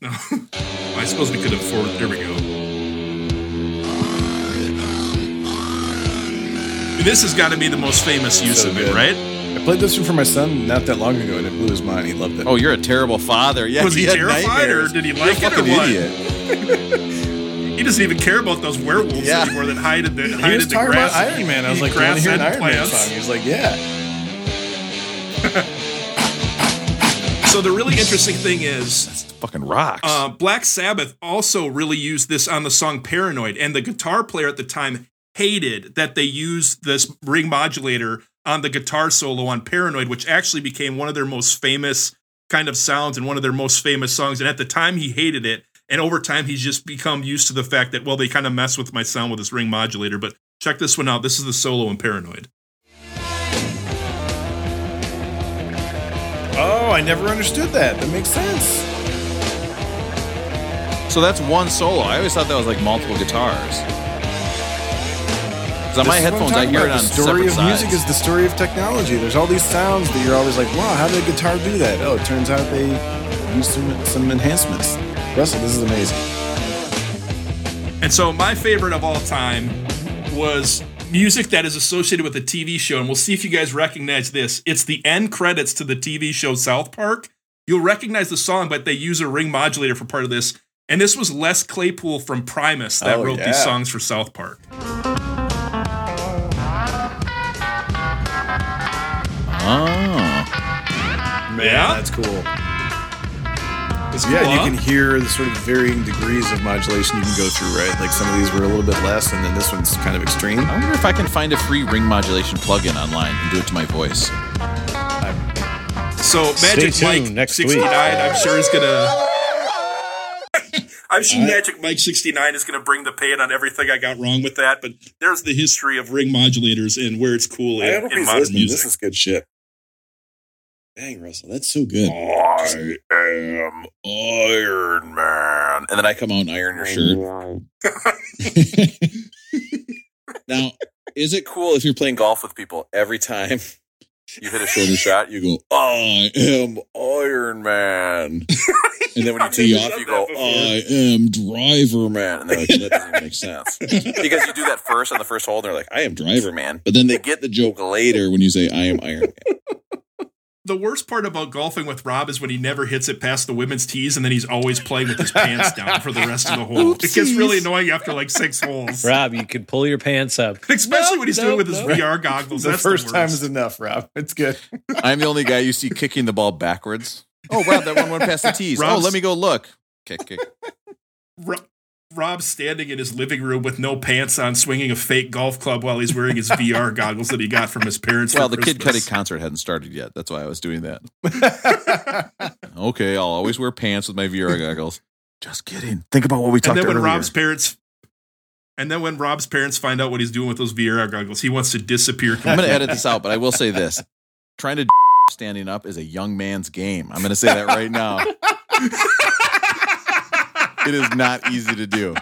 No. I suppose we could have forwarded. There we go. This has got to be the most famous use So of it, right? I played this one for my son not that long ago, and it blew his mind. He loved it. Oh, you're a terrible father. Yeah, Was he had terrified, or did he You're like a it, or fucking what? idiot. He doesn't even care about those werewolves Yeah. anymore that hide in the he hide was in the grass. about Iron Man. I was eat like, "You want to hear an Iron and Man plants. song?" He was like, "Yeah." So the really interesting thing is Fucking rocks. Uh, Black Sabbath also really used this on the song Paranoid, and the guitar player at the time hated that they used this ring modulator on the guitar solo on Paranoid, which actually became one of their most famous kind of sounds and one of their most famous songs. And at the time, he hated it. And over time, he's just become used to the fact that, well, they kind of mess with my sound with this ring modulator. But check this one out. This is the solo in Paranoid. Oh, I never understood that. That makes sense. so that's one solo. I always thought that was like multiple guitars. Because on my This is what I'm headphones, I talking hear it about. on The story of sides. music is the story of technology. There's all these sounds that you're always like, "Wow, how did a guitar do that?" Oh, it turns out they used some some enhancements. Russell, this is amazing. And so my favorite of all time was music that is associated with a TV show. And we'll see if you guys recognize this. It's the end credits to the TV show South Park. you'll recognize the song, but they use a ring modulator for part of this. And this was Les Claypool from Primus that Oh, wrote yeah. these songs for South Park. Oh. Man, Yeah? that's cool. It's Yeah, cool, you huh? can hear the sort of varying degrees of modulation you can go through, right? Like some of these were a little bit less, and then this one's kind of extreme. I wonder if I can find a free ring modulation plugin online and do it to my voice. So Magic tuned Mike next 69, week. I'm sure is gonna. I'm sure Magic Mike 69 is gonna bring the pain on everything I got wrong with that. But there's the history of ring modulators and where it's cool in, in modern music. This is good shit. Dang, Russell, that's so good. I am Iron Man. And then I come out and iron your shirt. now, is it cool if you're playing golf with people every time you hit a shoulder shot, you go, I am Iron Man. And then when you tee off, you go, I am Driver Man. And they're like, that doesn't make sense. Because you do that first on the first hole, and they're like, I am Driver Man. But then they get the joke later when you say, I am Iron Man. The worst part about golfing with Rob is when he never hits it past the women's tees, and then he's always playing with his pants down for the rest of the hole. It gets really annoying after like six holes, Rob, you can pull your pants up. especially Nope, when he's doing it with his nope, VR goggles. The That's first the time is enough, Rob. It's good. I'm the only guy you see kicking the ball backwards. Oh, Rob, that one went past the tees. Oh, let me go look. Kick, kick. Ro- Rob's standing in his living room with no pants on, swinging a fake golf club while he's wearing his VR goggles that he got from his parents. Well, for the Kid Cudi concert hadn't started yet. That's why I was doing that. Okay, I'll always wear pants with my VR goggles. Just kidding. Think about what we And talked then when earlier. Rob's parents, and then when Rob's parents find out what he's doing with those VR goggles, he wants to disappear. I'm going to edit this out, but I will say this: trying to standing up is a young man's game. I'm going to say that right now. It is not easy to do.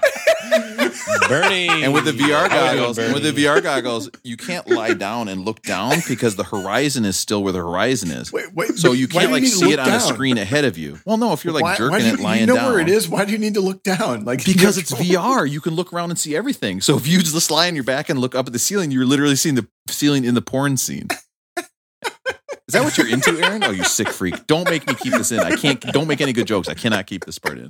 Bernie. And with the VR How we doing, goggles, and with the VR goggles, you can't lie down and look down because the horizon is still where the horizon is. Wait, wait. So you can't like need to see look it on a screen ahead of you. Well, no, if you're like Why- why jerking do you, it lying you know down. where it is. Why do you need to look down? Like Because it's VR, you can look around and see everything. So if you just lie on your back and look up at the ceiling, you're literally seeing the ceiling in the porn scene. Is that what you're into, Aaron? Oh, you sick freak! Don't make me keep this in. I can't. Don't make any good jokes. I cannot keep this part in.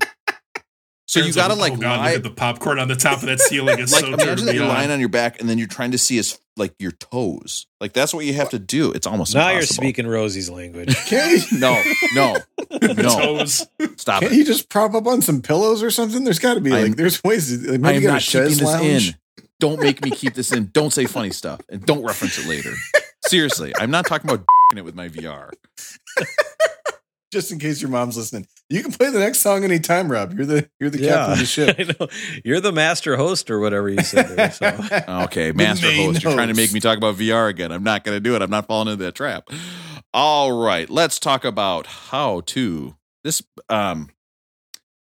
So you gotta like oh God, lie, look at the popcorn on the top of that ceiling. It's like so imagine that you're lying on your back and then you're trying to see his like your toes. Like that's what you have to do. It's almost now you're speaking Rosie's language. Can't No, no, no. Toes. Stop can't it. you just prop up on some pillows or something? There's got to be I'm- like there's ways. To, like, I am get a not keeping chaise this lounge. in. Don't make me keep this in. Don't say funny stuff and don't reference it later. Seriously, I'm not talking about it with my VR. Just in case your mom's listening, you can play the next song anytime, Rob. You're the you're the captain of the ship. I know. You're the master host or whatever you said there. So. Okay, master main host, you're trying to make me talk about VR again. I'm not going to do it. I'm not falling into that trap. All right, let's talk about how to this. Um,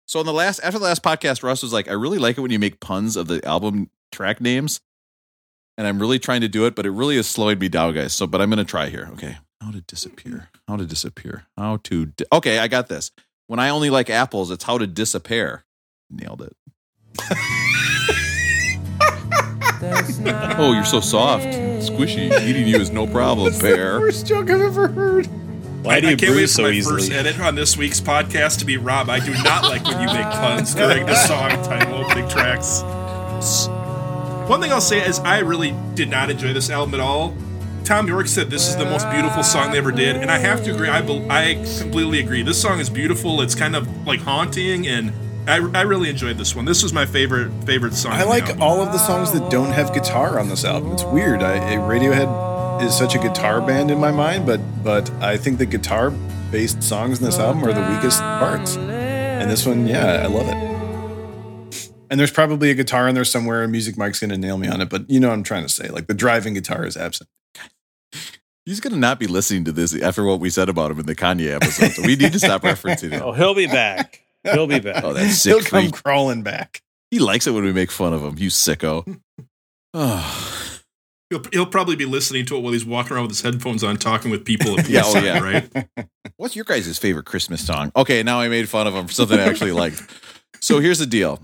so in the last after the last podcast, Russ was like, "I really like it when you make puns of the album track names," and I'm really trying to do it, but it really is slowing me down, guys. So, but I'm going to try here. Okay, how to disappear? How to disappear? How to? Di- okay, I got this. When I only like apples, it's how to disappear. Nailed it. Oh, you're so soft, squishy. Eating you is no problem, bear. Worst joke I've ever heard. Why do I you can't wait bruise for so my easily? first edit on this week's podcast to be Rob. I do not like when you make puns during the song title opening tracks. One thing I'll say is I really did not enjoy this album at all. Thom Yorke said this is the most beautiful song they ever did, and I have to agree. I I completely agree. This song is beautiful. It's kind of like haunting, and I, I really enjoyed this one. This was my favorite favorite song. I like all of the songs that don't have guitar on this album. It's weird. I, I- Radiohead is such a guitar band in my mind, but but I think the guitar based songs in this album are the weakest parts. And this one, yeah, I love it. And there's probably a guitar in there somewhere, and Music Mike's gonna nail me on it. But you know what I'm trying to say. Like the driving guitar is absent. He's gonna not be listening to this after what we said about him in the Kanye episode. So we need to stop referencing him. Oh, he'll be back. He'll be back. Oh, that He'll sick come freak. crawling back. He likes it when we make fun of him. You sicko. Oh. He'll, he'll probably be listening to it while he's walking around with his headphones on, talking with people. At Yeah, oh, yeah. right. What's your guys' favorite Christmas song? Okay, now I made fun of him for something I actually liked. So here's the deal.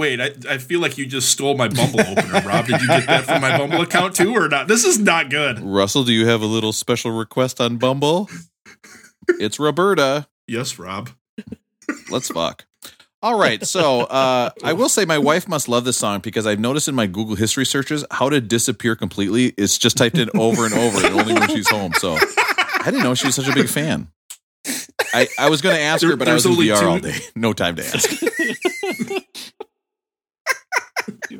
Wait, I, I feel like you just stole my Bumble opener, Rob. Did you get that from my Bumble account too, or not? This is not good. Russell, do you have a little special request on Bumble? It's Roberta. Yes, Rob. Let's fuck. All right. So uh, I will say my wife must love this song because I've noticed in my Google history searches how to disappear completely is just typed in over and over and only when she's home. So I didn't know she was such a big fan. I, I was going to ask There- her, but I was there's in VR two- all day. No time to ask.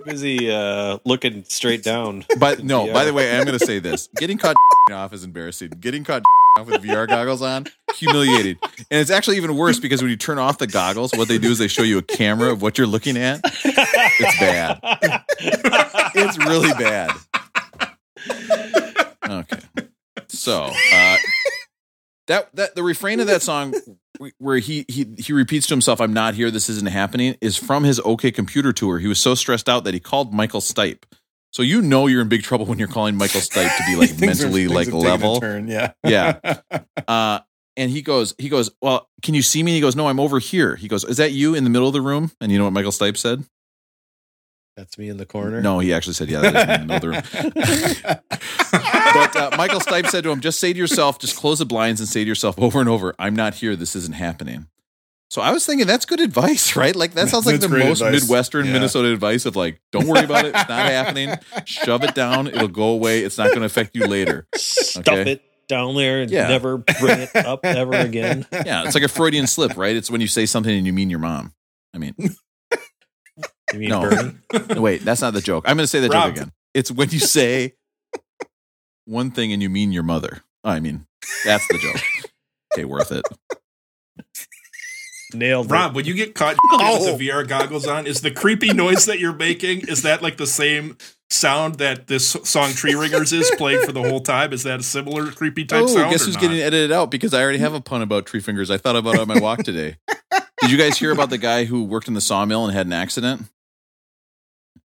Too busy uh, looking straight down. But no, VR. by the way, I'm going to say this. Getting caught off is embarrassing. Getting caught off with VR goggles on, humiliated. And it's actually even worse because when you turn off the goggles, what they do is they show you a camera of what you're looking at. It's bad. It's really bad. Okay. So, uh, that that the refrain of that song where he he he repeats to himself i'm not here. This isn't happening is from his ok computer tour. He was so stressed out that he called michael stipe. So you know you're in big trouble when you're calling michael stipe to be like Things are- mentally like have taken a level. turn, Yeah. Yeah. uh and he goes he goes well can you see me? He goes no i'm over here. He goes is that you in the middle of the room? And you know what michael stipe said That's me in the corner. no he actually said yeah that is me in the middle of the room but uh, Michael Stipe said to him, just say to yourself, just close the blinds and say to yourself over and over, I'm not here. This isn't happening. So I was thinking that's good advice, right? Like that sounds like That's the most advice. Midwestern Yeah. Minnesota advice of like, don't worry about it. It's not happening. Shove it down. It'll go away. It's not going to affect you later. Stuff Okay. it down there and Yeah. never bring it up ever again. Yeah. It's like a Freudian slip, right? It's when you say something and you mean your mom. I mean, You mean No. Bernie? no, wait, that's not the joke. I'm going to say the Rob. joke again. It's when you say one thing and you mean your mother. I mean, that's the joke. Okay, worth it. Nailed it. Rob, when you get caught Oh. with the VR goggles on, is the creepy noise that you're making, is that like the same sound that this song Tree Fingers is playing for the whole time? Is that a similar creepy type Oh, sound? guess or who's not? getting edited out because I already have a pun about tree fingers. I thought about it on my walk today. Did you guys hear about the guy who worked in the sawmill and had an accident?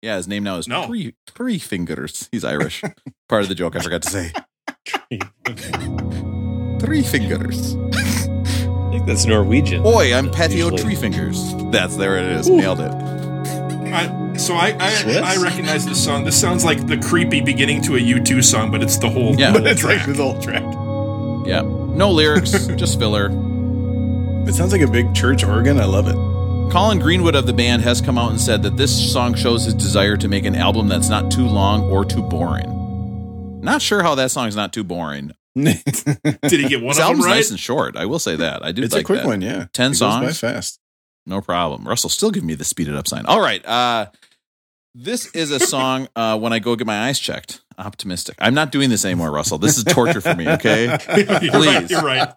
Yeah, his name now is No. Tree, tree Fingers. He's Irish. Part of the joke I forgot to say. Three Fingers. I think that's Norwegian. Boy, I'm Patio Usually. Tree Fingers. That's there it is. Nailed it. I, so I, I I recognize this song. This sounds like the creepy beginning to a U2 song, but it's the whole Yeah. But it's like track. this whole track. Yeah. No lyrics, just filler. It sounds like a big church organ. I love it. Colin Greenwood of the band has come out and said that this song shows his desire to make an album that's not too long or too boring. Not sure how that song's not too boring. Did he get one This of them album's right? nice and short. I will say that. I do it's like a quick that. one, yeah. 10 It goes songs. by fast. No problem. Russell still give me the speed it up sign. All right. Uh this is a song uh when I go get my eyes checked. Optimistic. I'm not doing this anymore, Russell. This is torture for me, okay? you're right. Please. You're right.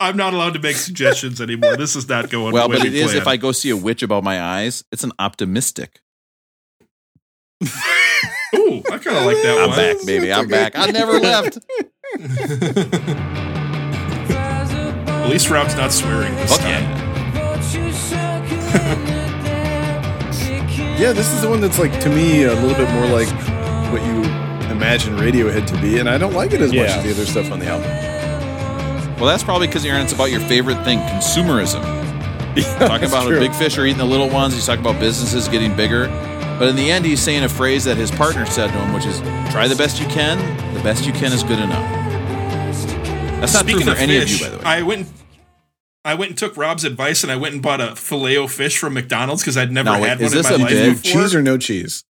I'm not allowed to make suggestions anymore. This is not going Well, the but it we is if I go see a witch about my eyes, it's an optimistic. Ooh, I kind of like that one. I'm one. back, baby. I'm back. I never left. At least Rob's not swearing this Fuck time. yeah. Yeah, this is the one that's like to me a little bit more like what you imagine Radiohead to be, and I don't like it as much as the other stuff on the album. Well, that's probably because Aaron, it's about your favorite thing, consumerism. Talking That's about how true. the big fish are eating the little ones. He's talking about businesses getting bigger. But in the end, he's saying a phrase that his partner said to him, which is try the best you can. The best you can is good enough. That's not Speaking true for of any fish, of you, by the way. I went. And, I went and took Rob's advice, and I went and bought a filet o fish from McDonald's because I'd never Now, wait, had is one in this my a life big before. Cheese or no cheese?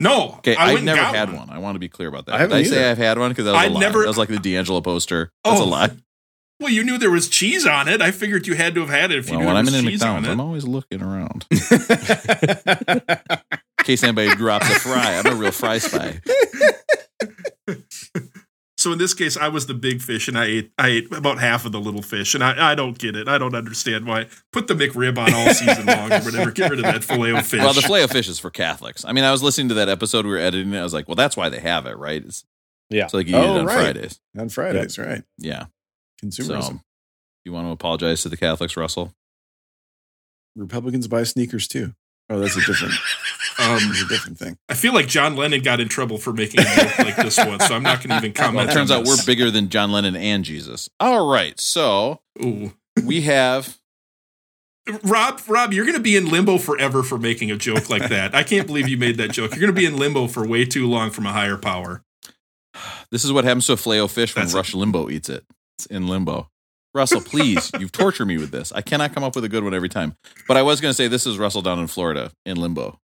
no, okay, I I've never had one. I want to be clear about that. I haven't Did I say. I've had one? Because that was a I'd lie. never- that was like the D'Angelo poster. That's a Oh. lie. Well, you knew there was cheese on it. I figured you had to have had it if you Well, knew when there I'm was in cheese on McDonald's, it. I'm always looking around. in case anybody drops a fry. I'm a real fry spy. So in this case, I was the big fish, and I ate I ate about half of the little fish, and I, I don't get it. I don't understand why. Put the McRib on all season long or whatever. Get rid of that filet o fish. Well, the filet of fish is for Catholics. I mean, I was listening to that episode we were editing. it. I was like, well, that's why they have it, right? It's, Yeah. So like you eat Oh, it on oh, right. Fridays. on Fridays, right? Yeah. Consumerism. So you want to apologize to the Catholics, Russell? Republicans buy sneakers too. Oh, that's a different, um, that's a different thing. I feel like John Lennon got in trouble for making a joke like this one, so I'm not going to even comment. Well, it turns on out we're bigger than John Lennon and Jesus. All right. So Ooh. we have Rob, Rob, you're going to be in limbo forever for making a joke like that. I can't believe you made that joke. You're going to be in limbo for way too long from a higher power. this is what happens to a filet of fish when That's it. Rush Limbaugh eats it. In limbo. Russell, please, you've tortured me with this. I cannot come up with a good one every time. But I was going to say this is Russell down in Florida in limbo.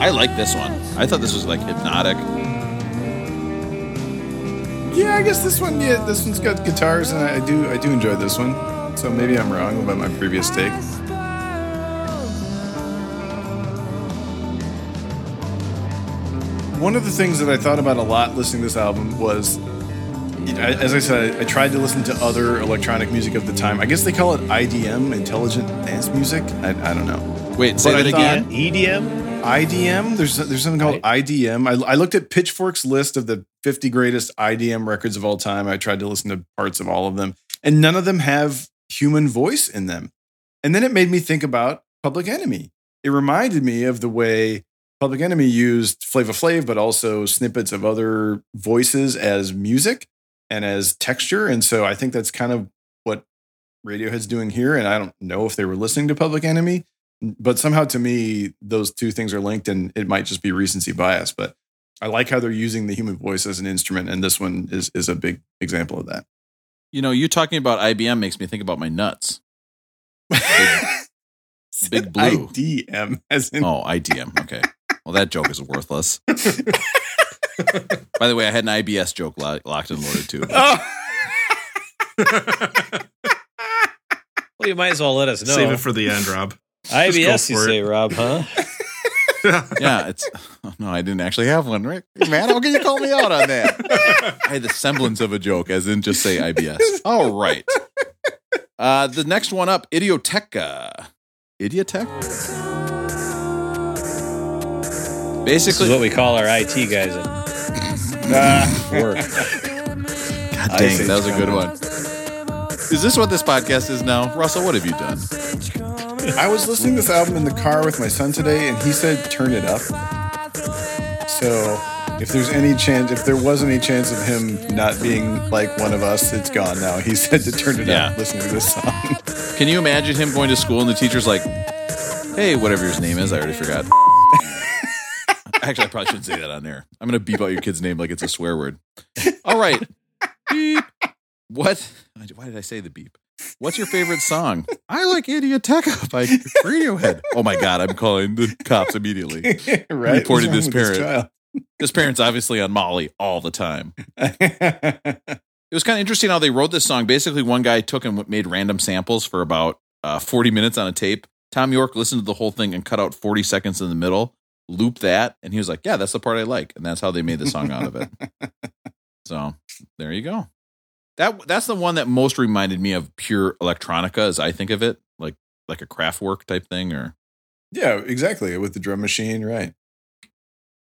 I like this one. I thought this was like hypnotic. Yeah, I guess this one. Yeah, this one's got guitars, and I do I do enjoy this one. So maybe I'm wrong about my previous take. One of the things that I thought about a lot listening to this album was, as I said, I tried to listen to other electronic music of the time. I guess they call it IDM, intelligent dance music. I, I don't know. Wait, say But I that thought- again. EDM. IDM. There's there's something called IDM. I, I looked at Pitchfork's list of the 50 greatest IDM records of all time. I tried to listen to parts of all of them, and none of them have human voice in them. And then it made me think about Public Enemy. It reminded me of the way Public Enemy used Flava Flav, but also snippets of other voices as music and as texture. And so I think that's kind of what Radiohead's doing here. And I don't know if they were listening to Public Enemy, but somehow to me, those two things are linked and it might just be recency bias. But I like how they're using the human voice as an instrument. And this one is, is a big example of that. You know, you talking about IBM makes me think about my nuts. Big Blue. IDM as in Oh, IDM. Okay. Well, that joke is worthless. By the way, I had an IBS joke lo- locked and loaded too. Well, you might as well let us know. Save it for the end, Rob. IBS, you for it. say, Rob? Huh? Yeah, it's oh, no, I didn't actually have one, Rick. Man, how can you call me out on that? I had the semblance of a joke, as in just say IBS. All right. Uh, the next one up, Idioteque. Idiotech? This is Basically, what we call our IT guys at ah. work. God dang, that was a good one. Is this what this podcast is now? Russell, what have you done? I was listening to this album in the car with my son today, and he said, "Turn it up." So, if there's any chance, if there was any chance of him not being like one of us, it's gone now. He said to turn it Yeah. up, listening to this song. Can you imagine him going to school and the teacher's like, hey, whatever his name is, I already forgot. Actually, I probably shouldn't say that on there. I'm going to beep out your kid's name like it's a swear word. All right. Beep. What? Why did I say the beep? What's your favorite song? I like Idioteque by Radiohead. Oh my God, I'm calling the cops immediately. right? Reported this parent. This parent's obviously on Molly all the time. It was kind of interesting how they wrote this song. Basically, one guy took and made random samples for about uh, 40 minutes on a tape. Thom Yorke listened to the whole thing and cut out 40 seconds in the middle, looped that, and he was like, Yeah, that's the part I like. And that's how they made the song out of it. So there you go. That that's the one that most reminded me of pure electronica as I think of it, like like a Kraftwerk type thing or yeah, exactly. With the drum machine, right?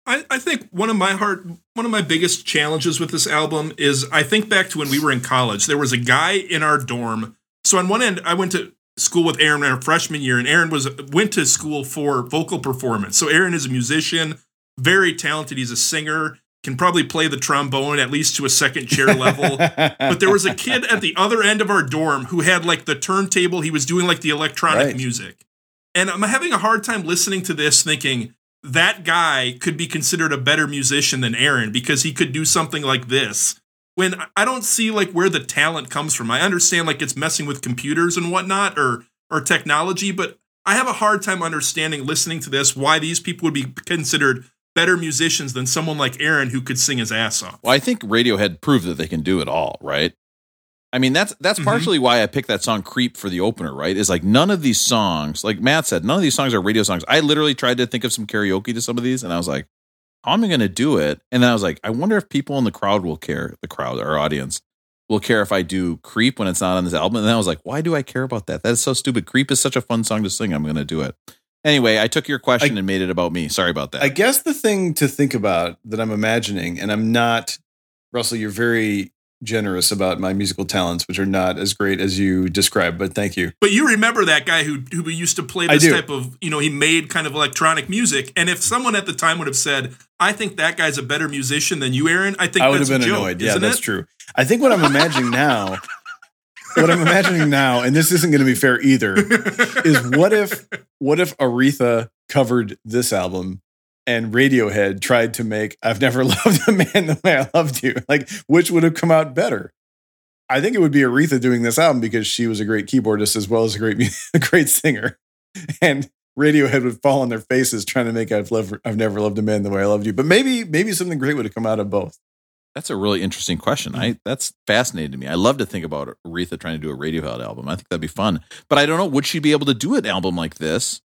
I, I think one of my heart one of my biggest challenges with this album is I think back to when we were in college. There was a guy in our dorm. So on one end, I went to school with Aaron in our freshman year, and Aaron was went to school for vocal performance. So Aaron is a musician, very talented. He's a singer, can probably play the trombone at least to a second chair level. but there was a kid at the other end of our dorm who had like the turntable. He was doing like the electronic Right. music. And I'm having a hard time listening to this thinking that guy could be considered a better musician than Aaron because he could do something like this. When I don't see like where the talent comes from. I understand like it's messing with computers and whatnot or or technology, but I have a hard time understanding listening to this why these people would be considered better musicians than someone like Aaron who could sing his ass off. Well, I think Radiohead proved that they can do it all, right? I mean, that's that's Mhm. partially why I picked that song "Creep" for the opener, right? Is like none of these songs, like Matt said, none of these songs are radio songs. I literally tried to think of some karaoke to some of these, and I was like, "How am I going to do it?" And then I was like, "I wonder if people in the crowd will care. The crowd, our audience, will care if I do "Creep" when it's not on this album." And then I was like, "Why do I care about that? That is so stupid. Creep is such a fun song to sing. I'm going to do it." Anyway, I took your question I- and made it about me. Sorry about that. I guess the thing to think about that I'm imagining, and I'm not, Russell, you're very generous about my musical talents, which are not as great as you described, but thank you. But you remember that guy who who used to play this type of, you know, he made kind of electronic music. And if someone at the time would have said, "I think that guy's a better musician than you, Aaron," I think I would that's have been joke, annoyed. Yeah, that's it? true. I think what I'm imagining now, what I'm imagining now, and this isn't going to be fair either, is what if what if Aretha covered this album and Radiohead tried to make "I've Never Loved a Man the Way I Loved You," like which would have come out better? I think it would be Aretha doing this album because she was a great keyboardist as well as a great a great singer, and Radiohead would fall on their faces trying to make "I've loved, I've never loved a man the way I loved you." But maybe maybe something great would have come out of both. That's a really interesting question. I that's fascinating to me. I love to think about Aretha trying to do a Radiohead album. I think that'd be fun. But I don't know, would she be able to do an album like this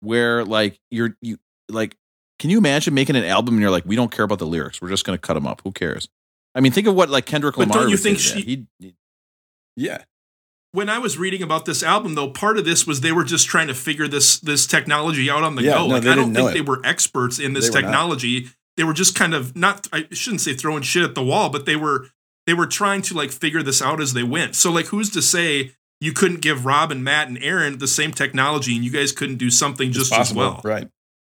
where like you're you like can you imagine making an album and you're like we don't care about the lyrics. We're just going to cut them up. Who cares? I mean, think of what like Kendrick But Lamar don't you think she- He'd- Yeah, when I was reading about this album, though, part of this was they were just trying to figure this this technology out on the Yeah, go. no, like I don't think they were experts in this They not. technology. They were just kind of not. I shouldn't say throwing shit at the wall, but they were they were trying to like figure this out as they went. So like, who's to say you couldn't give Rob and Matt and Aaron the same technology and you guys couldn't do something just as well? right?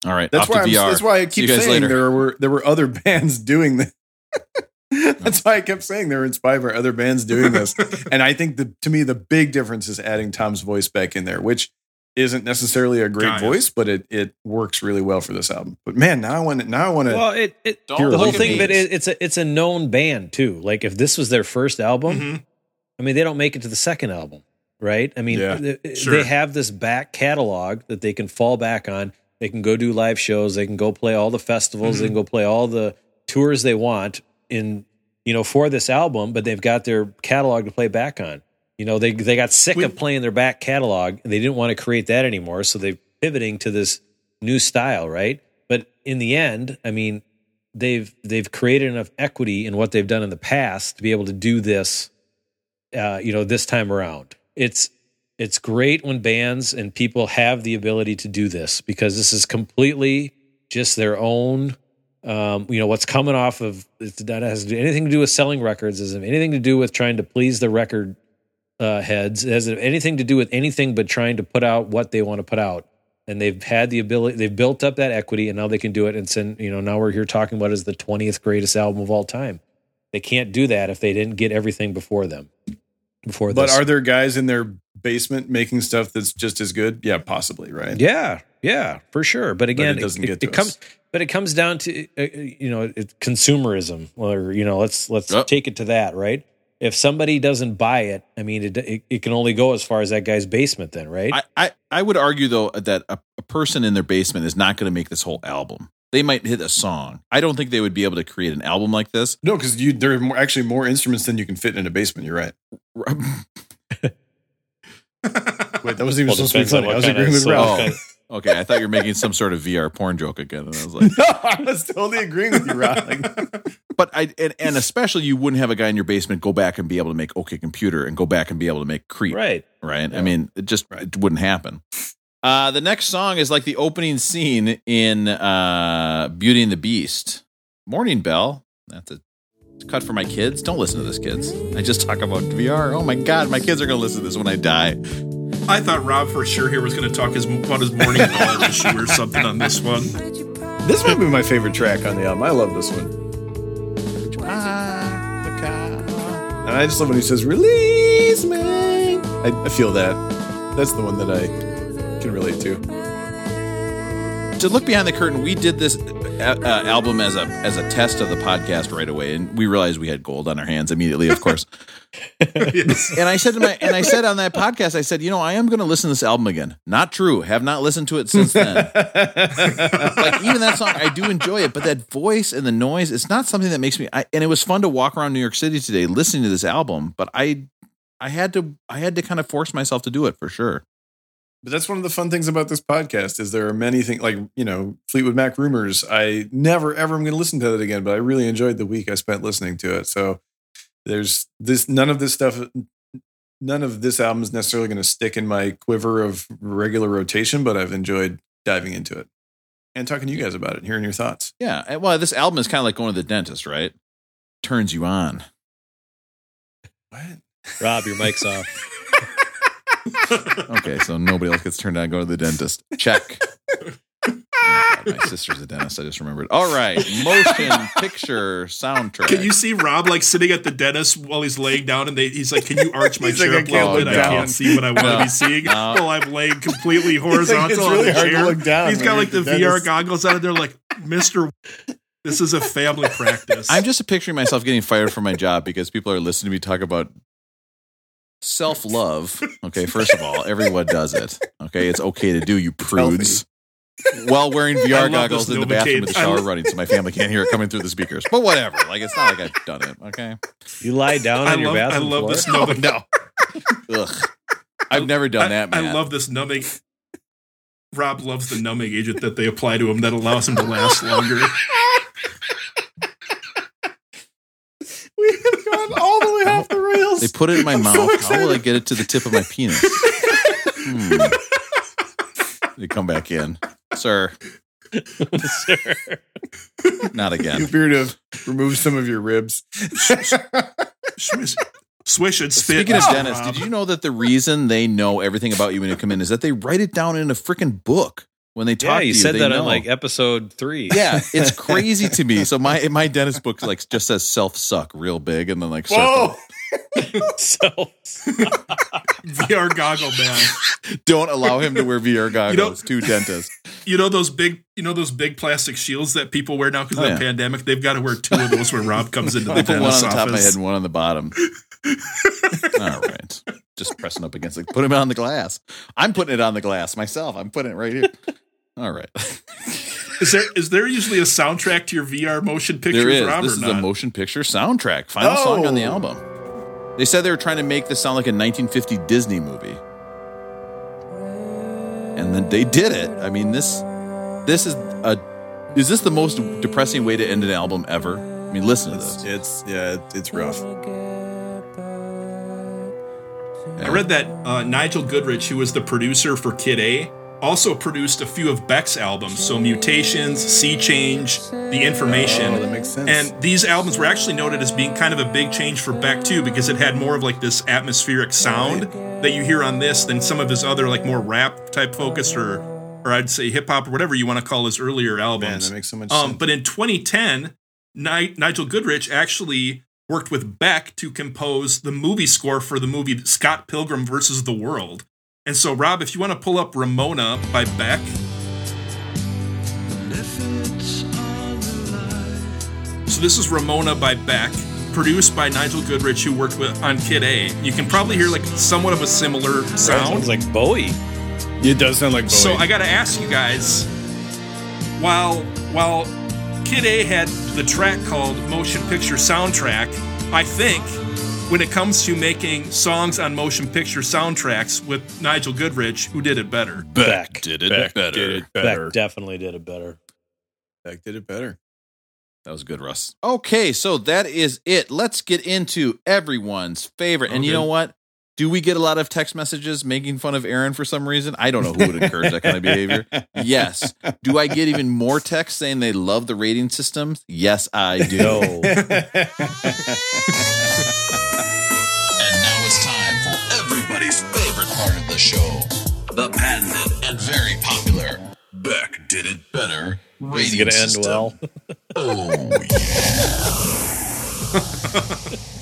All right, That's off why to I'm, VR. that's why I keep saying later. there were there were other bands doing this. that's why I kept saying they were inspired by other bands doing this. and I think the to me the big difference is adding Tom's voice back in there, which isn't necessarily a great Got ya. voice, but it it works really well for this album. But man, now I want to now I want to Well, it, it the whole look thing of it, it's a it's a known band too. Like if this was their first album, Mhm. I mean, they don't make it to the second album, right? I mean, Yeah. they, Sure. they have this back catalog that they can fall back on. They can go do live shows. They can go play all the festivals. They Mm-hmm. can go play all the tours they want in, you know, for this album. But they've got their catalog to play back on. You know, they they got sick We- of playing their back catalog and they didn't want to create that anymore. So they're pivoting to this new style, right? But in the end, I mean, they've they've created enough equity in what they've done in the past to be able to do this uh, you know, this time around. It's it's great when bands and people have the ability to do this because this is completely just their own. Um, you know what's coming off of that has anything to do with selling records, isn't anything to do with trying to please the record uh, heads. It has anything to do with anything but trying to put out what they want to put out. And they've had the ability, they've built up that equity, and now they can do it. And send, you know, now we're here talking about is the twentieth greatest album of all time. They can't do that if they didn't get everything before them. Before this But this, are there guys in their basement making stuff that's just as good? Yeah, possibly, right? Yeah, yeah, for sure. But again, it doesn't it, get to it comes, but it comes down to uh, you know it, consumerism, or you know, let's let's Yep. take it to that, right? If somebody doesn't buy it, I mean, it, it it can only go as far as that guy's basement, then, right? I, I, I would argue though that a, a person in their basement is not going to make this whole album. They might hit a song. I don't think they would be able to create an album like this. No, because you there are more, actually more instruments than you can fit in a basement. You're right. Wait, that wasn't even Well, supposed to be funny. I was agreeing with. Ralph. Oh, okay. I thought you were making some sort of VR porn joke again, and I was like, no, I was totally agreeing with you, Ralph. Like, but I and, and especially you wouldn't have a guy in your basement go back and be able to make OK Computer and go back and be able to make Creep, right. right? I mean, it just it wouldn't happen. Uh, the next song is like the opening scene in uh, Beauty and the Beast. Morning Bell. That's a cut for my kids. Don't listen to this, kids. I just talk about VR. Oh my god, my kids are gonna listen to this when I die. I thought Rob for sure here was going to talk his, about his morning ball issue or something on this one. this might be my favorite track on the album. I love this one. And I just love when he says, Release me. I, I feel that. That's the one that I can relate to. To look behind the curtain, we did this uh, uh, album as a as a test of the podcast right away, and we realized we had gold on our hands immediately. Of course, Yes. and I said to my and I said on that podcast, I said, you know, I am going to listen to this album again. Not true. Have not listened to it since then. like even that song, I do enjoy it, but that voice and the noise, it's not something that makes me. I, and it was fun to walk around New York City today listening to this album, but I I had to I had to kind of force myself to do it for sure. But that's one of the fun things about this podcast is there are many things like, you know, Fleetwood Mac rumors. I never ever am going to listen to that again, but I really enjoyed the week I spent listening to it. So there's this none of this stuff none of this album is necessarily going to stick in my quiver of regular rotation, but I've enjoyed diving into it and talking to you guys about it, and hearing your thoughts. Yeah. Eh, well, this album is kind of like going to the dentist, right? Turns you on. What? Rob, your mic's off. Okay, so nobody else gets turned on. Go to the dentist. Check. Oh my, God, my sister's a dentist. I just remembered. All right, motion picture soundtrack. Can you see Rob like sitting at the dentist while he's laying down and they, he's like, Can you arch my He's like, chair "I up a can't little bit? I can't see what I want No. to be seeing No. while I'm laying completely horizontal it's on really the hard to chair. look down he's when got like the the VR goggles on and they're like, Mister. This is a family practice. I'm just picturing myself getting fired from my job because people are listening to me talk about self love. Okay, first of all, everyone does it. Okay, it's okay to do, you prudes. While wearing VR goggles in the bathroom with the shower running so my family can't hear it coming through the speakers. But whatever. Like, it's not like I've done it. Okay. You lie down I on your love, I love floor. this numbing. Oh, no. Ugh. I've never done I, that, I love this numbing. Rob loves the numbing agent that they apply to him that allows him to last longer. We have gone all the way off the rails. They put it in my I'm so mouth. How will I get it to the tip of my penis? Hmm. They come back in. Sir, sir. not again. You again. appear to have removed some of your ribs. Swish, swish and spit. Speaking of Mr. dentists, Rob. did you know that the reason they know everything about you when you come in is that they write it down in a freaking book when they talk Yeah, to you you? said They that know. on like episode three. Yeah, it's crazy to me. So my my dentist book like just says self suck real big and then like circle. so VR goggle man? Don't allow him to wear VR goggles to dentist. You know those big, you know those big plastic shields that people wear now because Oh, of the yeah. pandemic. They've got to wear two of those when Rob comes into the I put one on the top of my head and one on the bottom. All right. Just pressing up against it. Put him on the glass. I'm putting it on the glass myself. I'm putting it right here. All right. Is there is there usually a soundtrack to your VR motion picture? There is. Rob, This or is not? a motion picture soundtrack. Final song on the Oh. album. They said they were trying to make this sound like a 1950 Disney movie. And then they did it. I mean, this this is a is this the most depressing way to end an album ever? I mean, listen to this. it's yeah, it's rough. I read that uh, Nigel Godrich, who was the producer for Kid A, also produced a few of Beck's albums. So Mutations, Sea Change, The Information. Oh, that makes sense. And these albums were actually noted as being kind of a big change for Beck too, because it had more of like this atmospheric sound that you hear on this than some of his other like more rap type focused or or I'd say hip hop or whatever you want to call his earlier Man, albums. that makes so much Um, sense. but in 2010, Ni- Nigel Godrich actually worked with Beck to compose the movie score for the movie Scott Pilgrim versus the World. And so, Rob, if you want to pull up Ramona by Beck. So this is Ramona by Beck, produced by Nigel Godrich, who worked with on Kid A. You can probably hear like somewhat of a similar sound. sounds like Bowie. it does sound like Bowie. So I got to ask you guys, while while Kid A had the track called Motion Picture Soundtrack, I think when it comes to making songs on motion picture soundtracks with Nigel Godrich, who did it better? Beck. did it Beck better. did it better. Beck definitely did it better. Beck did it better. That was good, Russ. Okay, so that is it. Let's get into everyone's favorite. And you know what? Do we get a lot of text messages making fun of Aaron for some reason? I don't know who would encourage that kind of behavior. Yes. Do I get even more texts saying they love the rating systems? Yes, I do. show. The patented and very popular Beck Did It Better It's rating gonna end well. Oh,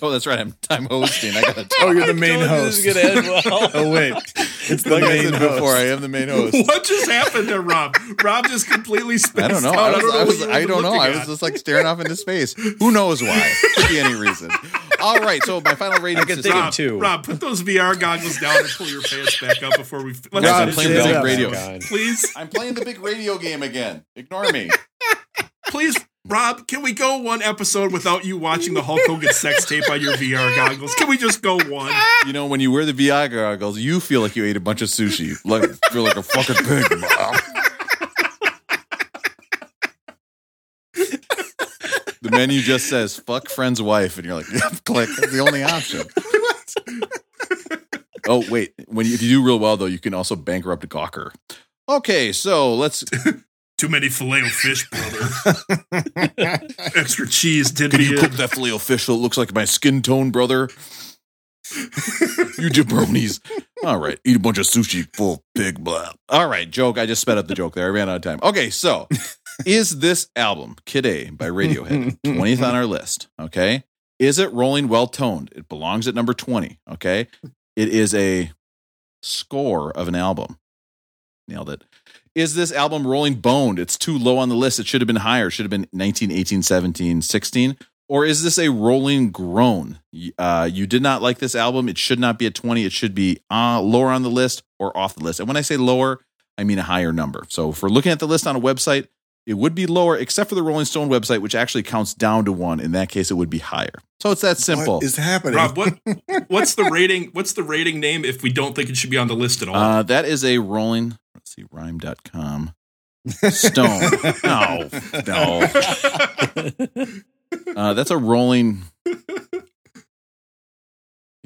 Oh, that's right. I'm I'm hosting. I gotta Oh, you're the main Told host. This is gonna end well. oh wait, it's the Like I main said host. before, I am the main host. What just happened to Rob? Rob just completely spaced I don't know. out. I, was, I, what was, you were I don't know. I was just like staring off into space. Who knows why? Could be any reason. All right. So my final rating I can think Rob, of two. Rob, put those VR goggles down and pull your pants back up before we. Let's Guys, I'm finish playing the big radio. Oh God. Please, I'm playing the big radio game again. Ignore me. please, Rob, can we go one episode without you watching the Hulk Hogan sex tape on your VR goggles? Can we just go one? You know, when you wear the VR goggles, you feel like you ate a bunch of sushi. Like feel like a fucking pig. the menu just says "fuck friend's wife," and you're like, yep, "Click." That's the only option. oh wait, when you, if you do real well though, you can also bankrupt Gawker. Okay, so let's. Too many filet o fish, brother. Extra cheese did Can you cook that filet o fish so it looks like my skin tone, brother? you jabronis. All right, eat a bunch of sushi full pig blah. All right, joke. I just sped up the joke there. I ran out of time. Okay, so is this album Kid A by Radiohead 20th on our list? Okay, is it rolling well toned? It belongs at number 20. Okay, it is a score of an album. Nailed it. Is this album Rolling Boned? It's too low on the list. It should have been higher. It Should have been 19, 18, 17, 16. Or is this a Rolling Groan? Uh, you did not like this album. It should not be a 20. It should be uh, lower on the list or off the list. And when I say lower, I mean a higher number. So if we're looking at the list on a website, it would be lower, except for the Rolling Stone website, which actually counts down to one. In that case, it would be higher. So it's that simple. What is happening? Rob, what what's the rating? What's the rating name if we don't think it should be on the list at all? Uh, that is a Rolling. Let's see, rhyme.com. Stone. no, no. Uh, that's a rolling. Get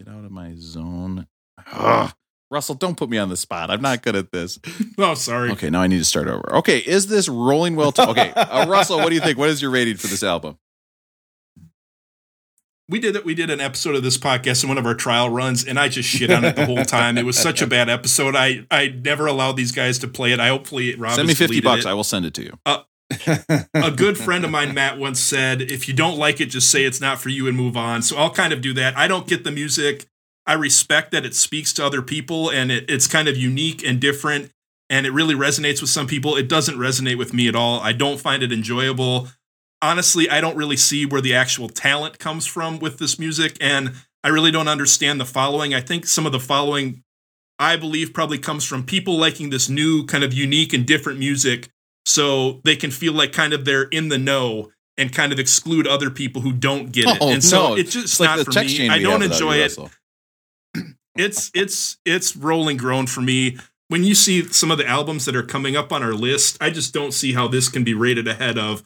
out of my zone. Ugh. Russell, don't put me on the spot. I'm not good at this. oh, sorry. Okay, now I need to start over. Okay, is this rolling well? T- okay, uh, Russell, what do you think? What is your rating for this album? We did it. We did an episode of this podcast in one of our trial runs, and I just shit on it the whole time. It was such a bad episode. I I never allowed these guys to play it. I hopefully Rob send me fifty bucks. it. I will send it to you. Uh, a good friend of mine, Matt, once said, "If you don't like it, just say it's not for you and move on." So I'll kind of do that. I don't get the music. I respect that it speaks to other people and it, it's kind of unique and different, and it really resonates with some people. It doesn't resonate with me at all. I don't find it enjoyable. Honestly, I don't really see where the actual talent comes from with this music, and I really don't understand the following. I think some of the following, I believe, probably comes from people liking this new kind of unique and different music so they can feel like kind of they're in the know and kind of exclude other people who don't get it. Oh, and so no. it's just It's like not the for me. I don't enjoy it. It's it's it's rolling grown for me. When you see some of the albums that are coming up on our list, I just don't see how this can be rated ahead of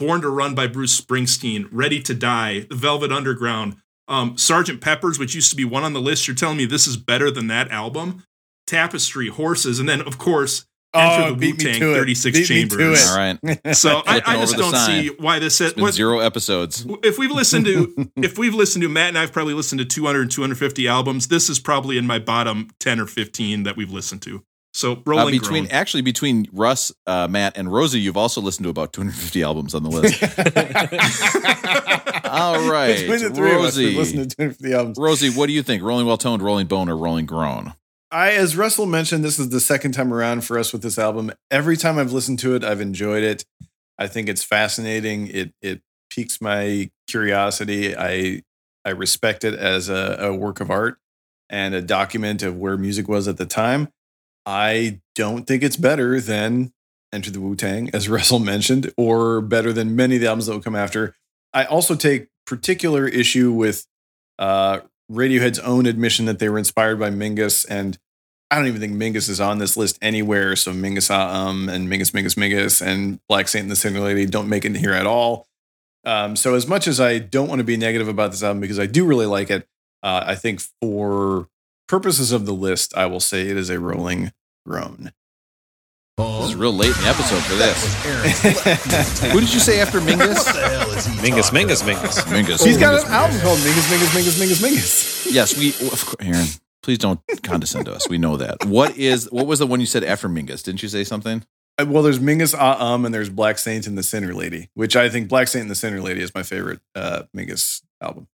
Born to Run by Bruce Springsteen, Ready to Die, The Velvet Underground, um, Sergeant Pepper's, which used to be one on the list. You're telling me this is better than that album? Tapestry, Horses, and then of course Enter Oh, the beat Wu me Tang, to it. 36 Beat me to Chambers. it. All right. So I, I just don't sign. see why this It's what, zero episodes. if we've listened to if we've listened to Matt and I've probably listened to 200 and 250 albums, this is probably in my bottom 10 or 15 that we've listened to. So Uh, between grown. actually between Russ, uh, Matt, and Rosie, you've also listened to about 250 albums on the list. All right, Between the three of us, Rosie. we've listened to 250 albums. Rosie, what do you think? Rolling well toned, rolling bone, or rolling groan? I, as Russell mentioned, this is the second time around for us with this album. Every time I've listened to it, I've enjoyed it. I think it's fascinating. It it piques my curiosity. I I respect it as a, a work of art and a document of where music was at the time. I don't think it's better than Enter the Wu Tang, as Russell mentioned, or better than many of the albums that will come after. I also take particular issue with uh, Radiohead's own admission that they were inspired by Mingus, and I don't even think Mingus is on this list anywhere. So Mingus um and Mingus Mingus Mingus and Black Saint and the Sinner Lady don't make it here at all. Um, so as much as I don't want to be negative about this album because I do really like it, uh, I think for purposes of the list, I will say it is a rolling groan. This is real late in the episode for this. Who did you say after Mingus? Mingus, Mingus, Mingus. Mingus. He's got an album called Mingus Mingus Mingus Mingus Mingus. Yes, we. Of course, Aaron, please don't condescend to us. We know that. What is? What was the one you said after Mingus? Didn't you say something? Uh, Well, there's Mingus Ah Um and there's Black Saint and the Sinner Lady, which I think Black Saint and the Sinner Lady is my favorite uh, Mingus album.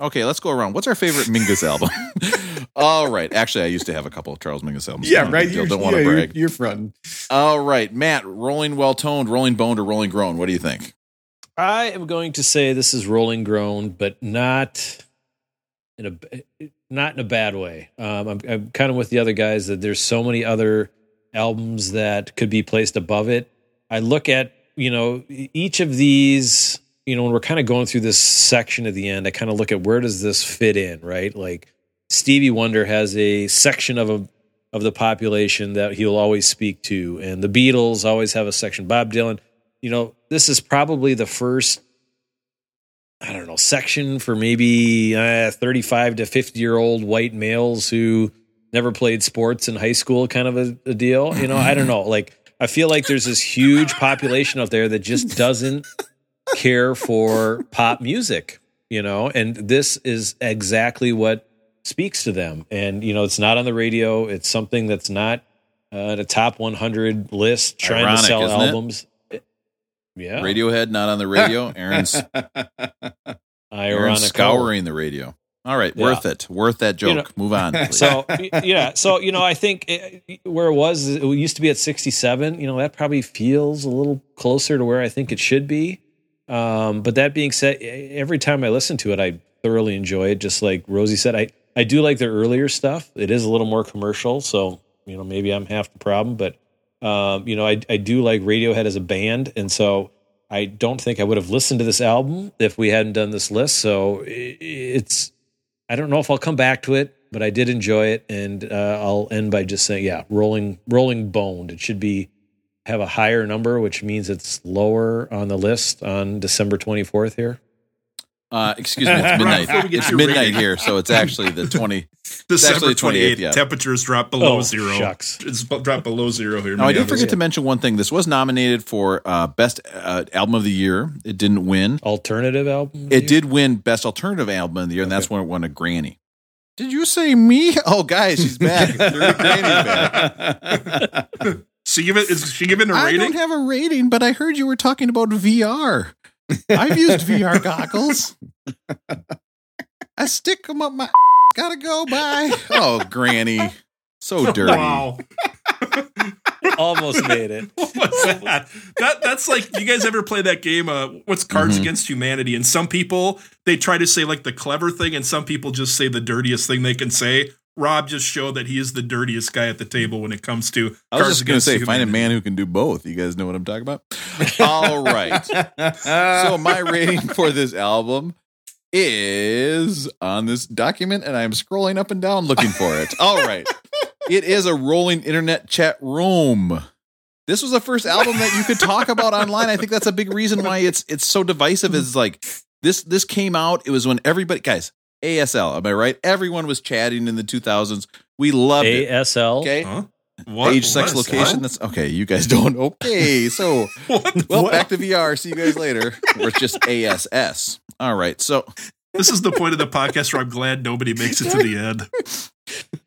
Okay, let's go around. What's our favorite Mingus album? All right. Actually, I used to have a couple of Charles Mingus albums. Yeah, right. big. You're, Don't want yeah, to you're, brag. you're fronting. All right, Matt. Rolling well toned, rolling boned, or rolling grown. What do you think? I am going to say this is rolling grown, but not in a not in a bad way. Um, I'm, I'm kind of with the other guys that there's so many other albums that could be placed above it. I look at you know each of these. You know, when we're kind of going through this section at the end, I kind of look at where does this fit in, right? Like Stevie Wonder has a section of a of the population that he'll always speak to, and the Beatles always have a section. Bob Dylan, you know, this is probably the first, I don't know, section for maybe uh, 35 to 50 year old white males who never played sports in high school, kind of a, a deal. You know, I don't know. Like, I feel like there's this huge population out there that just doesn't care for pop music, you know, and this is exactly what speaks to them. And, you know, it's not on the radio, it's something that's not uh, at a top 100 list trying Ironic, to sell isn't it? albums. Yeah. Radiohead not on the radio. Aaron's, Aaron's Ironic. scouring the radio. All right, Yeah. worth it. Worth that joke. You know- Move on. please. So yeah, so you know, I think eh, where it was, it used to be at 67. You know, that probably feels a little closer to where I think it should be. Um, but that being said, every time I listen to it, I thoroughly enjoy it. Just like Rosie said, I I do like their earlier stuff. It is a little more commercial, so you know maybe I'm half the problem. But um, you know, I I do like Radiohead as a band, and so. I don't think I would have listened to this album if we hadn't done this list. So it's I don't know if I'll come back to it, but I did enjoy it, and uh, I'll end by just saying, yeah, rolling, rolling boned. It should be have a higher number, which means it's lower on the list on December twenty fourth here. Uh, excuse me, it's midnight. Before It's midnight rating. here, so it's actually the 20. December actually 28th, 28th, yeah. temperatures drop below Oh, zero. shucks. It's dropped below zero here. in Now, I did Minneapolis. forget to mention one thing. This was nominated for uh, Best uh, Album of the Year. It didn't win. Alternative album. It did win Best Alternative Album of the Year, and that's when it won a Granny. Did you say me? Oh, guys, she's back. Dirty Granny's back. She give it. Is she giving a I rating? I don't have a rating, but I heard you were talking about VR. I've used VR goggles. I stick them up my. Gotta go. Bye. Oh, Granny, so dirty. Wow. almost made it. What was that? that that's like you guys ever play that game uh what's Cards Mhm. Against Humanity and some people they try to say like the clever thing and some people just say the dirtiest thing they can say. Rob just showed that he is the dirtiest guy at the table when it comes to I was just going to Against say, find a man who can do both. You guys know what I'm talking about? All right. So, my rating for this album is on this document, and I'm scrolling up and down looking for it. All right. It is a rolling internet chat room. This was the first album that you could talk about online. I think that's a big reason why it's it's so divisive. Is like this this came out. It was when everybody guys ASL. Am I right? Everyone was chatting in the 2000s. We loved it. ASL. Okay. Huh? What? Age, sex, What? location. That's okay. You guys don't. Okay. So, What? well, What? back to VR. See you guys later. We're just ASS. All right. So, This is the point of the podcast where I'm glad nobody makes it to the end.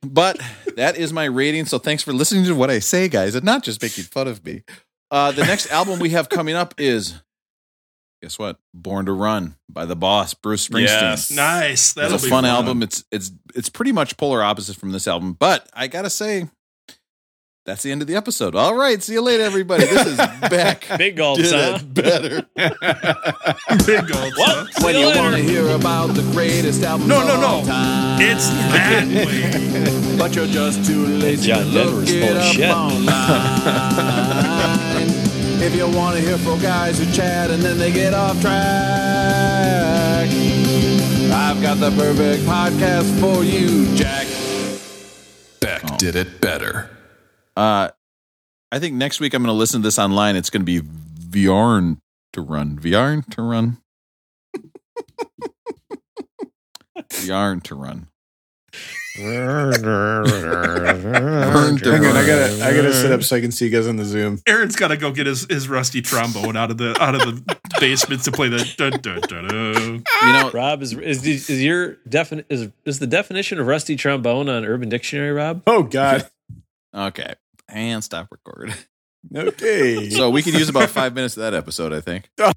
but that is my rating. So, thanks for listening to what I say, guys, and not just making fun of me. Uh, the next album we have coming up is, guess what? Born to Run by the boss, Bruce Springsteen. Yes. Nice. That'll a be fun, album. It's it's it's pretty much polar opposite from this album, but I gotta say, that's the end of the episode. All right, see you later, everybody. This is back. Big gulps, Did huh? it better. Big gulps, huh? What? See you want to hear about the greatest album, No, no, no. It's that way. but you're just too lazy John to Denver's look full it up shit. If you want to hear four guys who chat and then they get off track, I've got the perfect podcast for you, Jack. Beck did it better. Uh, I think next week I'm going to listen to this online. It's going to be VRn to run. VRn to run. VRn to run. Burn to Hang on, I gotta I gotta sit up so I can see you guys on the Zoom. Aaron's got to go get his, his rusty trombone out of the out of the basement to play the dun, dun, dun, dun. You know, Rob is is, is your defin is is the definition of rusty trombone on Urban Dictionary, Rob? Oh God. okay. And stop record. Okay. So we could use about five minutes of that episode, I think. Oh,